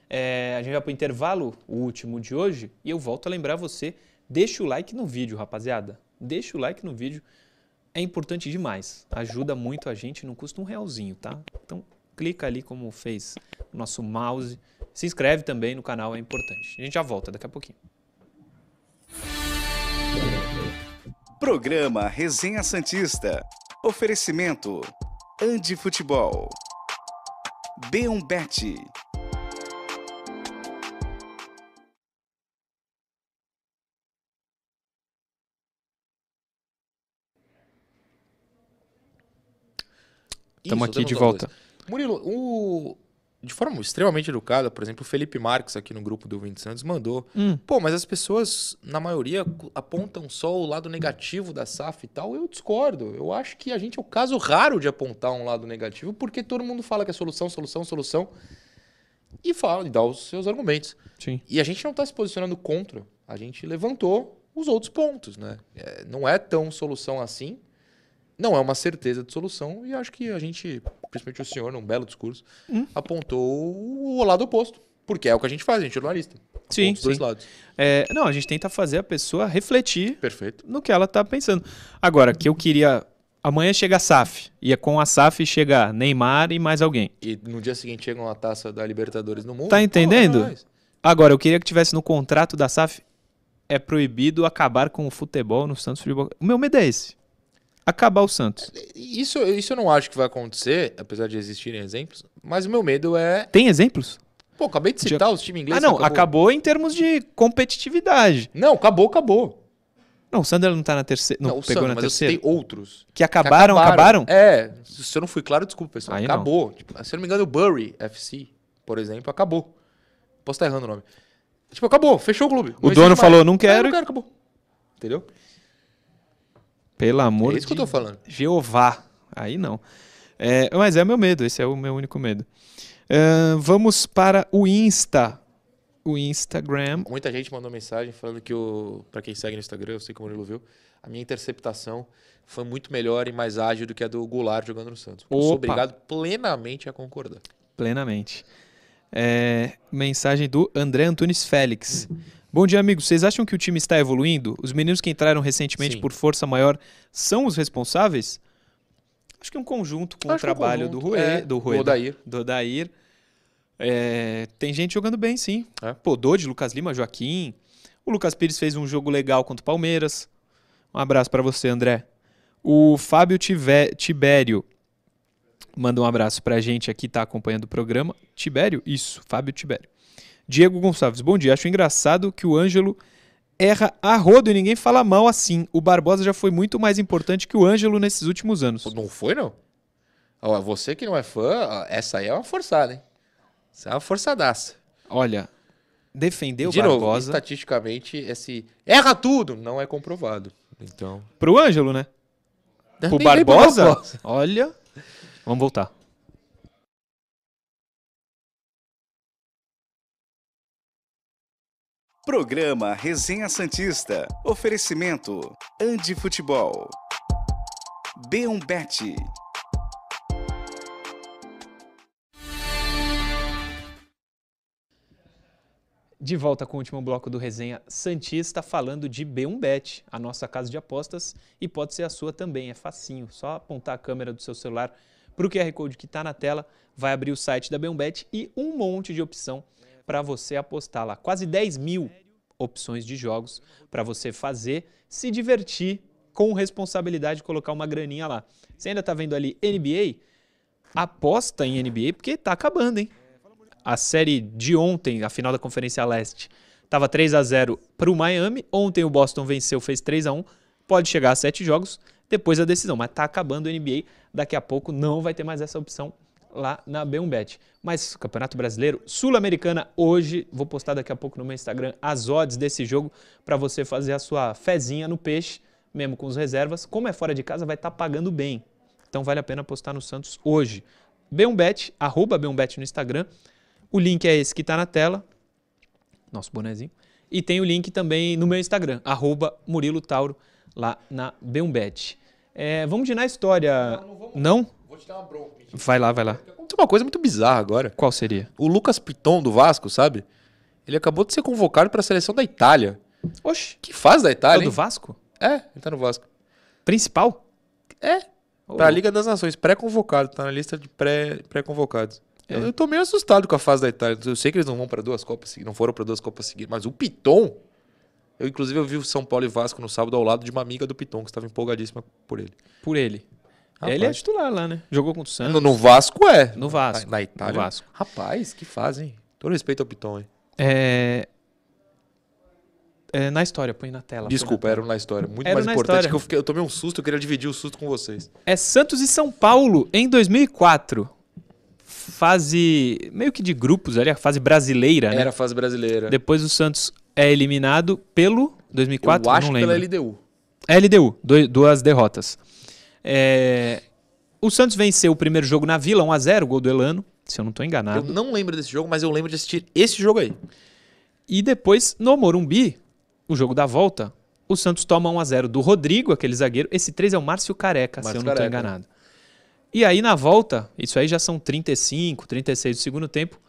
[SPEAKER 1] É, a gente vai para o intervalo, o último de hoje, e eu volto a lembrar você, deixa o like no vídeo, rapaziada. Deixa o like no vídeo. É importante demais. Ajuda muito a gente, não custa um realzinho, tá? Então, clica ali como fez o nosso mouse. Se inscreve também no canal, é importante. A gente já volta daqui a pouquinho.
[SPEAKER 4] Programa Resenha Santista. Oferecimento. Andi Futebol. B1Bet.
[SPEAKER 1] Estamos aqui de volta.
[SPEAKER 2] Murilo, o, de forma extremamente educada, por exemplo, o Felipe Marques aqui no grupo do Vinte Santos mandou. Hum. Pô, mas as pessoas, na maioria, apontam só o lado negativo da SAF e tal. Eu discordo. Eu acho que a gente é o caso raro de apontar um lado negativo, porque todo mundo fala que é solução, solução, solução. E fala, e dá os seus argumentos.
[SPEAKER 1] Sim.
[SPEAKER 2] E a gente não está se posicionando contra. A gente levantou os outros pontos, né? É, não é tão solução assim não é uma certeza de solução e acho que a gente, principalmente o senhor, num belo discurso, hum. apontou o lado oposto. Porque é o que a gente faz, a gente é jornalista.
[SPEAKER 1] Sim, sim. dois lados. É, não, a gente tenta fazer a pessoa refletir
[SPEAKER 2] Perfeito.
[SPEAKER 1] no que ela está pensando. Agora, que eu queria amanhã chega a SAF. E é com a SAF chega Neymar e mais alguém.
[SPEAKER 2] E no dia seguinte chega uma taça da Libertadores no mundo.
[SPEAKER 1] Tá entendendo? Agora, eu queria que tivesse no contrato da SAF é proibido acabar com o futebol no Santos Futebol. O meu medo é esse. Acabar o Santos.
[SPEAKER 2] Isso, isso eu não acho que vai acontecer, apesar de existirem exemplos. Mas o meu medo é.
[SPEAKER 1] Tem exemplos?
[SPEAKER 2] Pô, acabei de citar os times
[SPEAKER 1] Ah,
[SPEAKER 2] ingleses.
[SPEAKER 1] não, acabou. em termos de competitividade.
[SPEAKER 2] Não, acabou, acabou.
[SPEAKER 1] Não, o Sander não tá na terceira. Não,
[SPEAKER 2] Não,
[SPEAKER 1] pegou na
[SPEAKER 2] mas eu
[SPEAKER 1] terceira.
[SPEAKER 2] citei outros.
[SPEAKER 1] Que acabaram, acabaram?
[SPEAKER 2] É, se eu não fui claro, desculpa, pessoal.
[SPEAKER 1] Aí
[SPEAKER 2] acabou. Tipo, se eu não me engano, o Bury FC, por exemplo, acabou. Posso estar errando o nome. Tipo, acabou, fechou o clube.
[SPEAKER 1] O dono
[SPEAKER 2] mais.
[SPEAKER 1] falou, não
[SPEAKER 2] É,
[SPEAKER 1] quero.
[SPEAKER 2] não quero, acabou. Entendeu?
[SPEAKER 1] Pelo amor
[SPEAKER 2] é isso que eu tô falando.
[SPEAKER 1] Jeová. Aí não. É, mas é o meu medo, esse é o meu único medo. Ahn, vamos para o Insta. O Instagram.
[SPEAKER 2] Muita gente mandou mensagem falando que o. Pra quem segue no Instagram, eu sei que o Murilo viu, a minha interceptação foi muito melhor e mais ágil do que a do Goulart jogando no Santos. Eu sou obrigado plenamente a concordar.
[SPEAKER 1] Plenamente. É, mensagem do André Antunes Félix. Bom dia, amigos. Vocês acham que o time está evoluindo? Os meninos que entraram recentemente
[SPEAKER 2] Sim.
[SPEAKER 1] por força maior são os responsáveis? Acho que é um conjunto com o
[SPEAKER 2] Acho que é um
[SPEAKER 1] trabalho do. Rue,
[SPEAKER 2] É,
[SPEAKER 1] do
[SPEAKER 2] do
[SPEAKER 1] Rue,
[SPEAKER 2] Odair.
[SPEAKER 1] do Odair. É, tem gente jogando bem, sim.
[SPEAKER 2] É.
[SPEAKER 1] Pô, Dodi, Lucas Lima, Joaquim. O Lucas Pires fez um jogo legal contra o Palmeiras. Um abraço pra você, André. O Fábio Tive- Tibério manda um abraço pra gente aqui, tá acompanhando o programa. Tibério? Isso, Fábio Tibério. Diego Gonçalves, bom dia. Acho engraçado que o Ângelo erra a rodo e ninguém fala mal assim. O Barbosa já foi muito mais importante que o Ângelo nesses últimos anos.
[SPEAKER 2] Não foi, não? Você que não é fã, essa aí é uma forçada, hein? Essa é uma forçadaça.
[SPEAKER 1] Olha, defender o
[SPEAKER 2] De novo,
[SPEAKER 1] Barbosa
[SPEAKER 2] estatisticamente, esse erra tudo não é comprovado. Então.
[SPEAKER 1] pro Ângelo, né? Pro
[SPEAKER 2] nem
[SPEAKER 1] Barbosa? Olha. Vamos voltar.
[SPEAKER 4] Programa Resenha Santista. Oferecimento Andi Futebol. B1Bet.
[SPEAKER 1] De volta com o último bloco do Resenha Santista, falando de B1Bet, a nossa casa de apostas, e pode ser a sua também, é facinho. Só apontar a câmera do seu celular para o QR Code que está na tela, vai abrir o site da B1Bet e um monte de opção para você apostar lá. Quase 10 mil opções de jogos para você fazer, se divertir com responsabilidade de colocar uma graninha lá. Você ainda está vendo ali NBA? Aposta em NBA porque tá acabando, hein? A série de ontem, a final da Conferência Leste, estava 3 a 0 para o Miami. Ontem o Boston venceu, fez 3 a 1 Pode chegar a 7 jogos, depois a decisão. Mas tá acabando o NBA. Daqui a pouco não vai ter mais essa opção lá na B1Bet. Mas Campeonato Brasileiro, Sul-Americana, hoje, vou postar daqui a pouco no meu Instagram as odds desse jogo para você fazer a sua fezinha no peixe, mesmo com os reservas. Como é fora de casa, vai estar pagando bem. Então vale a pena apostar no Santos hoje. B1Bet, arroba B1Bet no Instagram. O link é esse que está na tela, nosso bonezinho. E tem o link também no meu Instagram, arroba Murilo Tauro, lá na B1Bet. É, vamos de na história. Não?
[SPEAKER 2] Vou te dar uma bronca.
[SPEAKER 1] Vai lá, vai lá.
[SPEAKER 2] Aconteceu uma coisa muito bizarra agora.
[SPEAKER 1] Qual seria?
[SPEAKER 2] O Lucas Piton do Vasco, sabe? Ele acabou de ser convocado para a seleção da Itália.
[SPEAKER 1] Oxe,
[SPEAKER 2] Que faz da
[SPEAKER 1] é o
[SPEAKER 2] Itália?
[SPEAKER 1] do
[SPEAKER 2] hein?
[SPEAKER 1] Vasco?
[SPEAKER 2] É, ele tá no Vasco.
[SPEAKER 1] Principal?
[SPEAKER 2] É,
[SPEAKER 1] Ô,
[SPEAKER 2] Pra Liga das Nações, pré-convocado, tá na lista de pré- pré-convocados.
[SPEAKER 1] É.
[SPEAKER 2] eu, eu tô meio assustado com a fase da Itália. Eu sei que eles não vão para duas Copas seguidas, não foram para duas Copas seguidas, mas o Piton. Eu, inclusive, eu vi o São Paulo e Vasco no sábado ao lado de uma amiga do Piton, que estava empolgadíssima por ele.
[SPEAKER 1] Por ele.
[SPEAKER 2] Rapaz.
[SPEAKER 1] Ele é titular lá, né? Jogou contra o Santos.
[SPEAKER 2] No, no Vasco é.
[SPEAKER 1] No Vasco.
[SPEAKER 2] Na, na Itália.
[SPEAKER 1] No Vasco.
[SPEAKER 2] Rapaz, que fazem. Todo respeito ao Piton, hein?
[SPEAKER 1] É... é, Na história, põe na tela.
[SPEAKER 2] Desculpa,
[SPEAKER 1] na
[SPEAKER 2] era na história. Muito
[SPEAKER 1] Era
[SPEAKER 2] mais importante
[SPEAKER 1] história.
[SPEAKER 2] que eu, fiquei, eu tomei um susto, eu queria dividir o susto com vocês.
[SPEAKER 1] É Santos e São Paulo em 2004. Fase meio que de grupos ali, a fase brasileira, né?
[SPEAKER 2] Era a fase brasileira.
[SPEAKER 1] Depois o Santos é eliminado pelo 2004,
[SPEAKER 2] eu acho
[SPEAKER 1] não
[SPEAKER 2] pela
[SPEAKER 1] lembro.
[SPEAKER 2] LDU.
[SPEAKER 1] LDU, doi- duas derrotas. É, O Santos venceu o primeiro jogo na Vila, 1x0, gol do Elano, se eu não estou
[SPEAKER 2] Eu
[SPEAKER 1] enganado.
[SPEAKER 2] não lembro desse jogo, mas eu lembro de assistir esse jogo aí.
[SPEAKER 1] E depois, no Morumbi, o jogo da volta, o Santos toma 1x0 do Rodrigo, aquele zagueiro. Esse 3 é o Márcio Careca, se
[SPEAKER 2] Márcio
[SPEAKER 1] eu não estou enganado. E aí, na volta, isso aí já são 35, 36 do segundo tempo,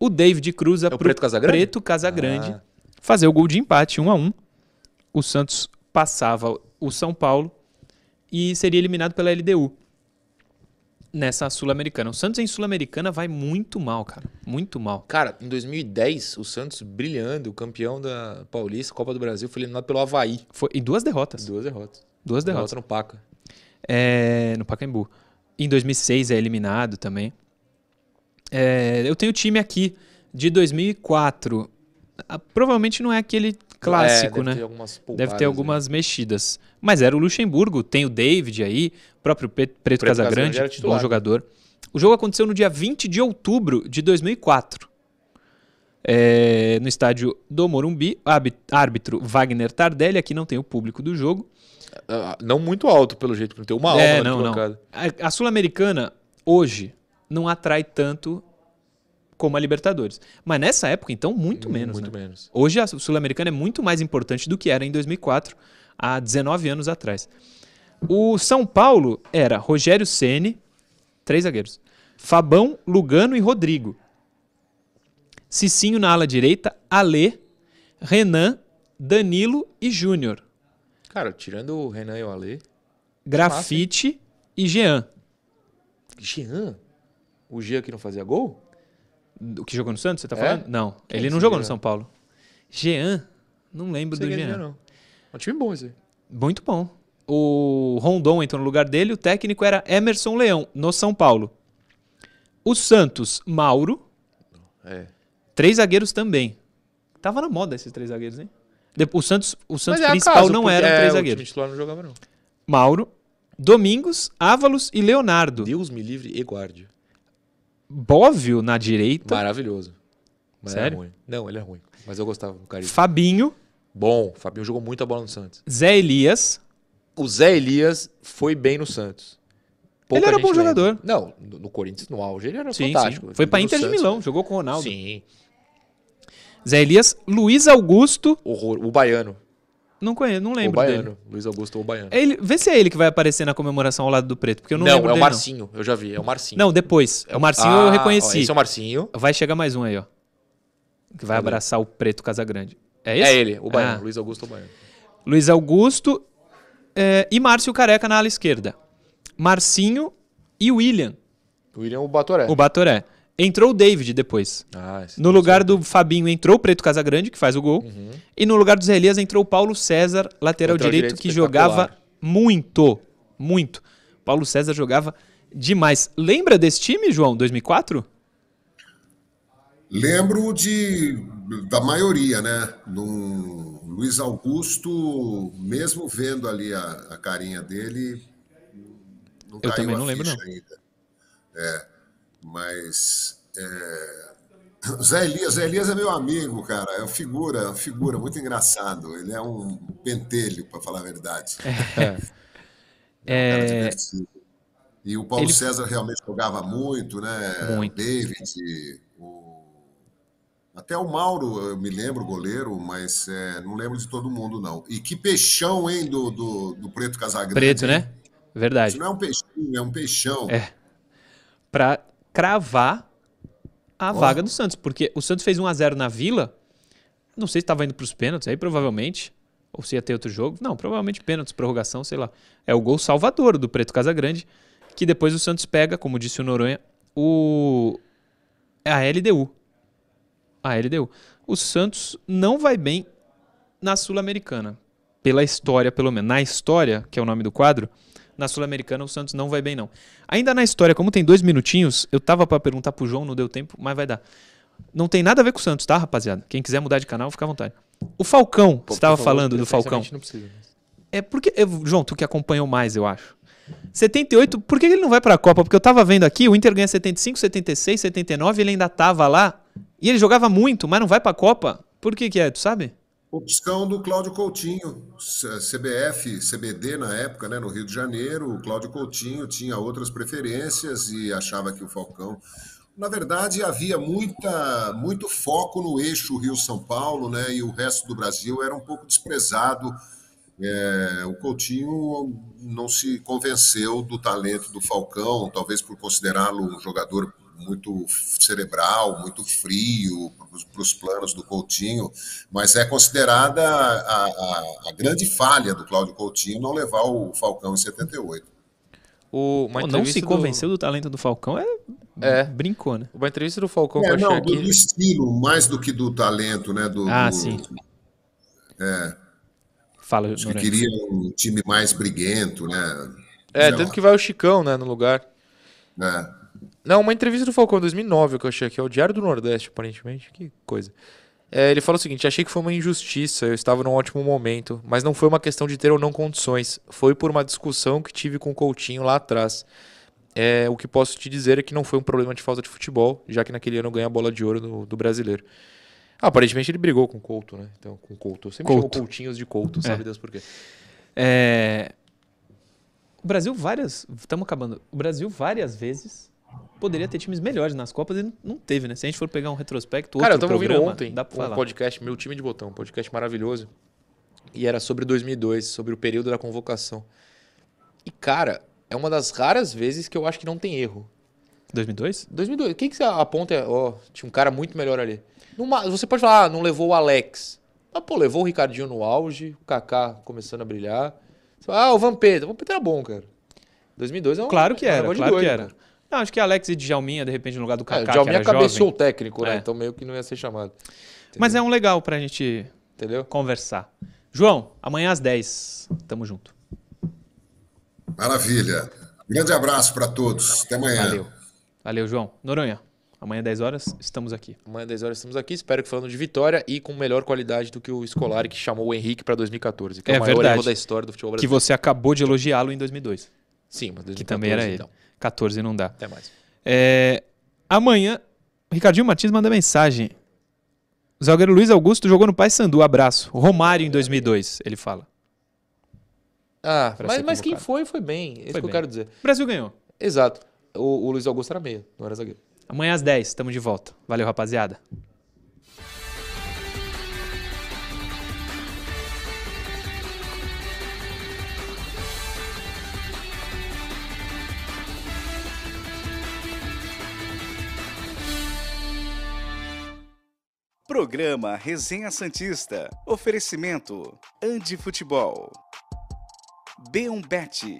[SPEAKER 1] o David cruza
[SPEAKER 2] É o Preto Casagrande?
[SPEAKER 1] Preto Casagrande
[SPEAKER 2] Ah.
[SPEAKER 1] fazer o gol de empate, 1 a 1 O Santos passava o São Paulo e seria eliminado pela LDU nessa Sul-Americana. O Santos em Sul-Americana vai muito mal, cara. Muito mal.
[SPEAKER 2] Cara, em 2010, o Santos brilhando, campeão da Paulista, Copa do Brasil, foi eliminado pelo Havaí.
[SPEAKER 1] Foi, e duas derrotas.
[SPEAKER 2] Duas derrotas.
[SPEAKER 1] Duas derrotas.
[SPEAKER 2] Derrota no Paca.
[SPEAKER 1] É, no Pacaembu. Em 2006 é eliminado também. É, eu tenho o time aqui de 2004. Ah, Provavelmente não é aquele clássico,
[SPEAKER 2] É, deve
[SPEAKER 1] né?
[SPEAKER 2] Ter algumas
[SPEAKER 1] Deve ter algumas mexidas. Mas era o Luxemburgo, tem o David aí, o próprio Preto,
[SPEAKER 2] Preto
[SPEAKER 1] Casagrande,
[SPEAKER 2] Casagrande
[SPEAKER 1] bom
[SPEAKER 2] titular.
[SPEAKER 1] jogador. O jogo aconteceu no dia 20 de outubro de 2004. É, no estádio do Morumbi, árbitro Wagner Tardelli, aqui não tem o público do jogo.
[SPEAKER 2] Ah, Não muito alto, pelo jeito, porque tem uma alma
[SPEAKER 1] É, não, não. A, a Sul-Americana, hoje, não atrai tanto como a Libertadores. Mas nessa época, então, muito menos.
[SPEAKER 2] Muito
[SPEAKER 1] né?
[SPEAKER 2] menos.
[SPEAKER 1] Hoje a Sul-Americana é muito mais importante do que era em 2004, há 19 anos atrás. O São Paulo era Rogério Ceni, três zagueiros. Fabão, Lugano e Rodrigo. Cicinho na ala direita, Alê, Renan, Danilo e Júnior.
[SPEAKER 2] Cara, tirando o Renan e o Ale.
[SPEAKER 1] Grafite e Jean.
[SPEAKER 2] Jean? O Jean que não fazia gol?
[SPEAKER 1] O que jogou no Santos, você tá
[SPEAKER 2] É?
[SPEAKER 1] falando? Não,
[SPEAKER 2] Quem
[SPEAKER 1] ele
[SPEAKER 2] que
[SPEAKER 1] não jogou no? São Paulo. Jean, não lembro do
[SPEAKER 2] é
[SPEAKER 1] Jean.
[SPEAKER 2] Não. É um time bom esse aí.
[SPEAKER 1] Muito bom. O Rondon entrou no lugar dele, o técnico era Emerson Leão, no São Paulo. O Santos, Mauro,
[SPEAKER 2] É.
[SPEAKER 1] três zagueiros também. Tava na moda esses três zagueiros, hein? De- O Santos, o Santos
[SPEAKER 2] é
[SPEAKER 1] principal
[SPEAKER 2] acaso,
[SPEAKER 1] não eram
[SPEAKER 2] é,
[SPEAKER 1] três
[SPEAKER 2] O
[SPEAKER 1] zagueiros.
[SPEAKER 2] time titular não jogava, não.
[SPEAKER 1] Mauro, Domingos, Ávalos e Leonardo.
[SPEAKER 2] Deus me livre e guarde.
[SPEAKER 1] Bóvio na direita,
[SPEAKER 2] Maravilhoso. Mas
[SPEAKER 1] Sério?
[SPEAKER 2] Era ruim. Não, ele é ruim. Mas eu gostava do carinho.
[SPEAKER 1] Fabinho,
[SPEAKER 2] Bom, Fabinho jogou muita bola no Santos.
[SPEAKER 1] Zé Elias.
[SPEAKER 2] O Zé Elias foi bem no Santos.
[SPEAKER 1] Ele era bom
[SPEAKER 2] lembra.
[SPEAKER 1] jogador.
[SPEAKER 2] Não, no, Corinthians, no auge, ele era
[SPEAKER 1] Sim,
[SPEAKER 2] fantástico.
[SPEAKER 1] sim. Foi pra
[SPEAKER 2] No
[SPEAKER 1] Inter de Milão, jogou com o Ronaldo.
[SPEAKER 2] Sim.
[SPEAKER 1] Zé Elias, Luiz Augusto,
[SPEAKER 2] Horror. O Baiano.
[SPEAKER 1] Não conheço, não
[SPEAKER 2] O
[SPEAKER 1] lembro
[SPEAKER 2] Baiano.
[SPEAKER 1] dele.
[SPEAKER 2] Luiz Augusto ou o Baiano.
[SPEAKER 1] É ele, vê se é ele que vai aparecer na comemoração ao lado do preto, porque eu não,
[SPEAKER 2] não,
[SPEAKER 1] lembro
[SPEAKER 2] é o Marcinho. Eu já vi, é o Marcinho.
[SPEAKER 1] Não, depois.
[SPEAKER 2] É
[SPEAKER 1] o Marcinho
[SPEAKER 2] Ah,
[SPEAKER 1] eu
[SPEAKER 2] ó,
[SPEAKER 1] reconheci.
[SPEAKER 2] esse é o Marcinho.
[SPEAKER 1] Vai chegar mais um aí, ó. Que vai
[SPEAKER 2] Cadê?
[SPEAKER 1] abraçar o preto Casagrande. É esse?
[SPEAKER 2] É ele, o Baiano.
[SPEAKER 1] Ah.
[SPEAKER 2] Luiz Augusto ou o Baiano.
[SPEAKER 1] Luiz Augusto é, e Márcio Careca na ala esquerda. Marcinho e William,
[SPEAKER 2] O William o Batoré.
[SPEAKER 1] o Batoré. Entrou o David depois.
[SPEAKER 2] Ah,
[SPEAKER 1] No lugar do Fabinho entrou o Preto Casagrande, que faz o gol.
[SPEAKER 2] Uhum.
[SPEAKER 1] E no lugar do Zé Elias entrou o Paulo César, lateral,
[SPEAKER 2] Lateral
[SPEAKER 1] direito,
[SPEAKER 2] direito
[SPEAKER 1] que jogava muito. Muito. Paulo César jogava demais. Lembra desse time, João, 2004?
[SPEAKER 3] Lembro de da maioria, né? Do Luiz Augusto, mesmo vendo ali a, a carinha dele, não
[SPEAKER 1] Eu
[SPEAKER 3] caiu
[SPEAKER 1] também
[SPEAKER 3] a
[SPEAKER 1] não lembro, não.
[SPEAKER 3] ainda. É, mas é, Zé Elias, Zé Elias é meu amigo, cara. É uma figura, é uma figura muito engraçado. Ele é um pentelho, para falar a verdade.
[SPEAKER 2] É.
[SPEAKER 3] Cara
[SPEAKER 1] É,
[SPEAKER 3] divertido. E o Paulo
[SPEAKER 1] Ele-
[SPEAKER 3] César realmente jogava muito, né?
[SPEAKER 1] Muito.
[SPEAKER 3] O David, o... até o Mauro, eu me lembro, goleiro, mas é, não lembro de todo mundo, não. E que peixão, hein, do, do, do Preto Casagrande.
[SPEAKER 1] preto, né? Verdade.
[SPEAKER 3] Isso não é um peixinho, é um peixão.
[SPEAKER 1] É. Pra cravar a vaga do Santos. Porque o Santos fez 1 a 0 na Vila. Não sei se estava indo para os pênaltis aí, provavelmente. Ou se ia ter outro jogo. Não, provavelmente pênaltis, prorrogação, sei lá. É o gol salvador do Preto Casagrande. Que depois o Santos pega, como disse o Noronha, o. É a LDU. A LDU. O Santos não vai bem na Sul-Americana. Pela história, pelo menos. Na história, que é o nome do quadro, na Sul-Americana o Santos não vai bem, não. Ainda na história, como tem dois minutinhos, eu tava pra perguntar pro João, não deu tempo, mas vai dar. Não tem nada a ver com o Santos, tá, rapaziada? Quem quiser mudar de canal, fica à vontade. O Falcão,
[SPEAKER 2] Pô,
[SPEAKER 1] você
[SPEAKER 2] favor,
[SPEAKER 1] falando do Falcão.
[SPEAKER 2] Não precisa.
[SPEAKER 1] É porque, eu- João, tu que acompanhou mais, eu acho. 78, por que ele não vai pra Copa? Porque eu tava vendo aqui, o Inter ganha 75, 76, 79, ele ainda tava lá. E ele jogava muito, mas não vai pra Copa. Por que que é, tu sabe?
[SPEAKER 3] Opção do Cláudio Coutinho, CBF, CBD na época, né, no Rio de Janeiro. O Cláudio Coutinho tinha outras preferências e achava que o Falcão. Na verdade, havia muita, muito foco no eixo Rio-São Paulo, né, e o resto do Brasil era um pouco desprezado. É, o Coutinho não se convenceu do talento do Falcão, talvez por considerá-lo um jogador muito cerebral, muito frio para os planos do Coutinho, mas é considerada a, a, a, grande falha do Cláudio Coutinho não levar o Falcão em 78.
[SPEAKER 1] O, Pô, não se convenceu do... do talento do Falcão é, é. brincou, né?
[SPEAKER 2] Uma entrevista do Falcão
[SPEAKER 3] é,
[SPEAKER 2] que
[SPEAKER 3] não, do, do, estilo, mais do que do talento, né? Do,
[SPEAKER 1] ah,
[SPEAKER 3] do...
[SPEAKER 1] sim.
[SPEAKER 3] É.
[SPEAKER 1] Fala,
[SPEAKER 3] que queria um time mais briguento, né?
[SPEAKER 2] É, tanto que vai o Chicão, né, no lugar.
[SPEAKER 3] É.
[SPEAKER 2] Não, uma entrevista do Falcão em 2009 que eu achei aqui, é o Diário do Nordeste, aparentemente. Que coisa. É, ele fala o seguinte: achei que foi uma injustiça, eu estava num ótimo momento, mas não foi uma questão de ter ou não condições, foi por uma discussão que tive com o Coutinho lá atrás. É, o que posso te dizer é que não foi um problema de falta de futebol, já que naquele ano ganhou a bola de ouro do, do brasileiro. Ah, aparentemente ele brigou com o Couto, né? Então, com o Couto. Eu sempre Couto. chamo Coutinhos de Couto, sabe é. Deus por quê.
[SPEAKER 1] É... O Brasil várias. Estamos acabando. O Brasil várias vezes poderia ter times melhores nas Copas e não teve, né? Se a gente for pegar um retrospecto,
[SPEAKER 2] Cara,
[SPEAKER 1] outro
[SPEAKER 2] eu tava
[SPEAKER 1] programa,
[SPEAKER 2] ouvindo ontem
[SPEAKER 1] dá pra falar.
[SPEAKER 2] um podcast, Meu Time de Botão, um podcast maravilhoso. E era sobre 2002, sobre o período da convocação. E, cara, é uma das raras vezes que eu acho que não tem erro.
[SPEAKER 1] 2002?
[SPEAKER 2] 2002. Quem que você aponta? Ó, oh, tinha um cara muito melhor ali. Numa, você pode falar, ah, não levou o Alex. Mas, pô, levou o Ricardinho no auge, o Kaká começando a brilhar. Ah, o Vampeta. O Vampeta era bom, cara. 2002 é um
[SPEAKER 1] Claro que era, claro que era. Não, acho que Alex e Djalminha, de repente, no lugar do Kaká, é, o
[SPEAKER 2] Djalminha cabeceou
[SPEAKER 1] o
[SPEAKER 2] técnico, né? É. Então meio que não ia ser chamado.
[SPEAKER 1] Entendeu? Mas é um legal pra gente Entendeu? conversar. João, amanhã às 10. Tamo junto.
[SPEAKER 3] Maravilha. Grande abraço para todos. Até amanhã.
[SPEAKER 1] Valeu. Valeu, João. Noronha, amanhã 10 horas estamos aqui.
[SPEAKER 2] Amanhã 10 horas estamos aqui. Espero que falando de vitória e com melhor qualidade do que o Scolari que chamou o Henrique para 2014, que é, é o maior verdade. erro da história do futebol brasileiro.
[SPEAKER 1] Que você acabou de elogiá-lo em 2002.
[SPEAKER 2] Sim, mas 2014,
[SPEAKER 1] que também era ele. Então. 14 não dá.
[SPEAKER 2] Até mais.
[SPEAKER 1] É, amanhã, Ricardinho Martins manda mensagem. O zagueiro Luiz Augusto jogou no Paysandu, abraço. Romário em 2002, ele fala.
[SPEAKER 2] Ah, mas, mas quem foi, foi bem. É isso foi que bem. eu quero dizer.
[SPEAKER 1] O Brasil ganhou.
[SPEAKER 2] Exato. O, o Luiz Augusto era meia, não era zagueiro.
[SPEAKER 1] Amanhã às 10, estamos de volta. Valeu, rapaziada.
[SPEAKER 4] Programa Resenha Santista. Oferecimento Andi Futebol. B1Bet.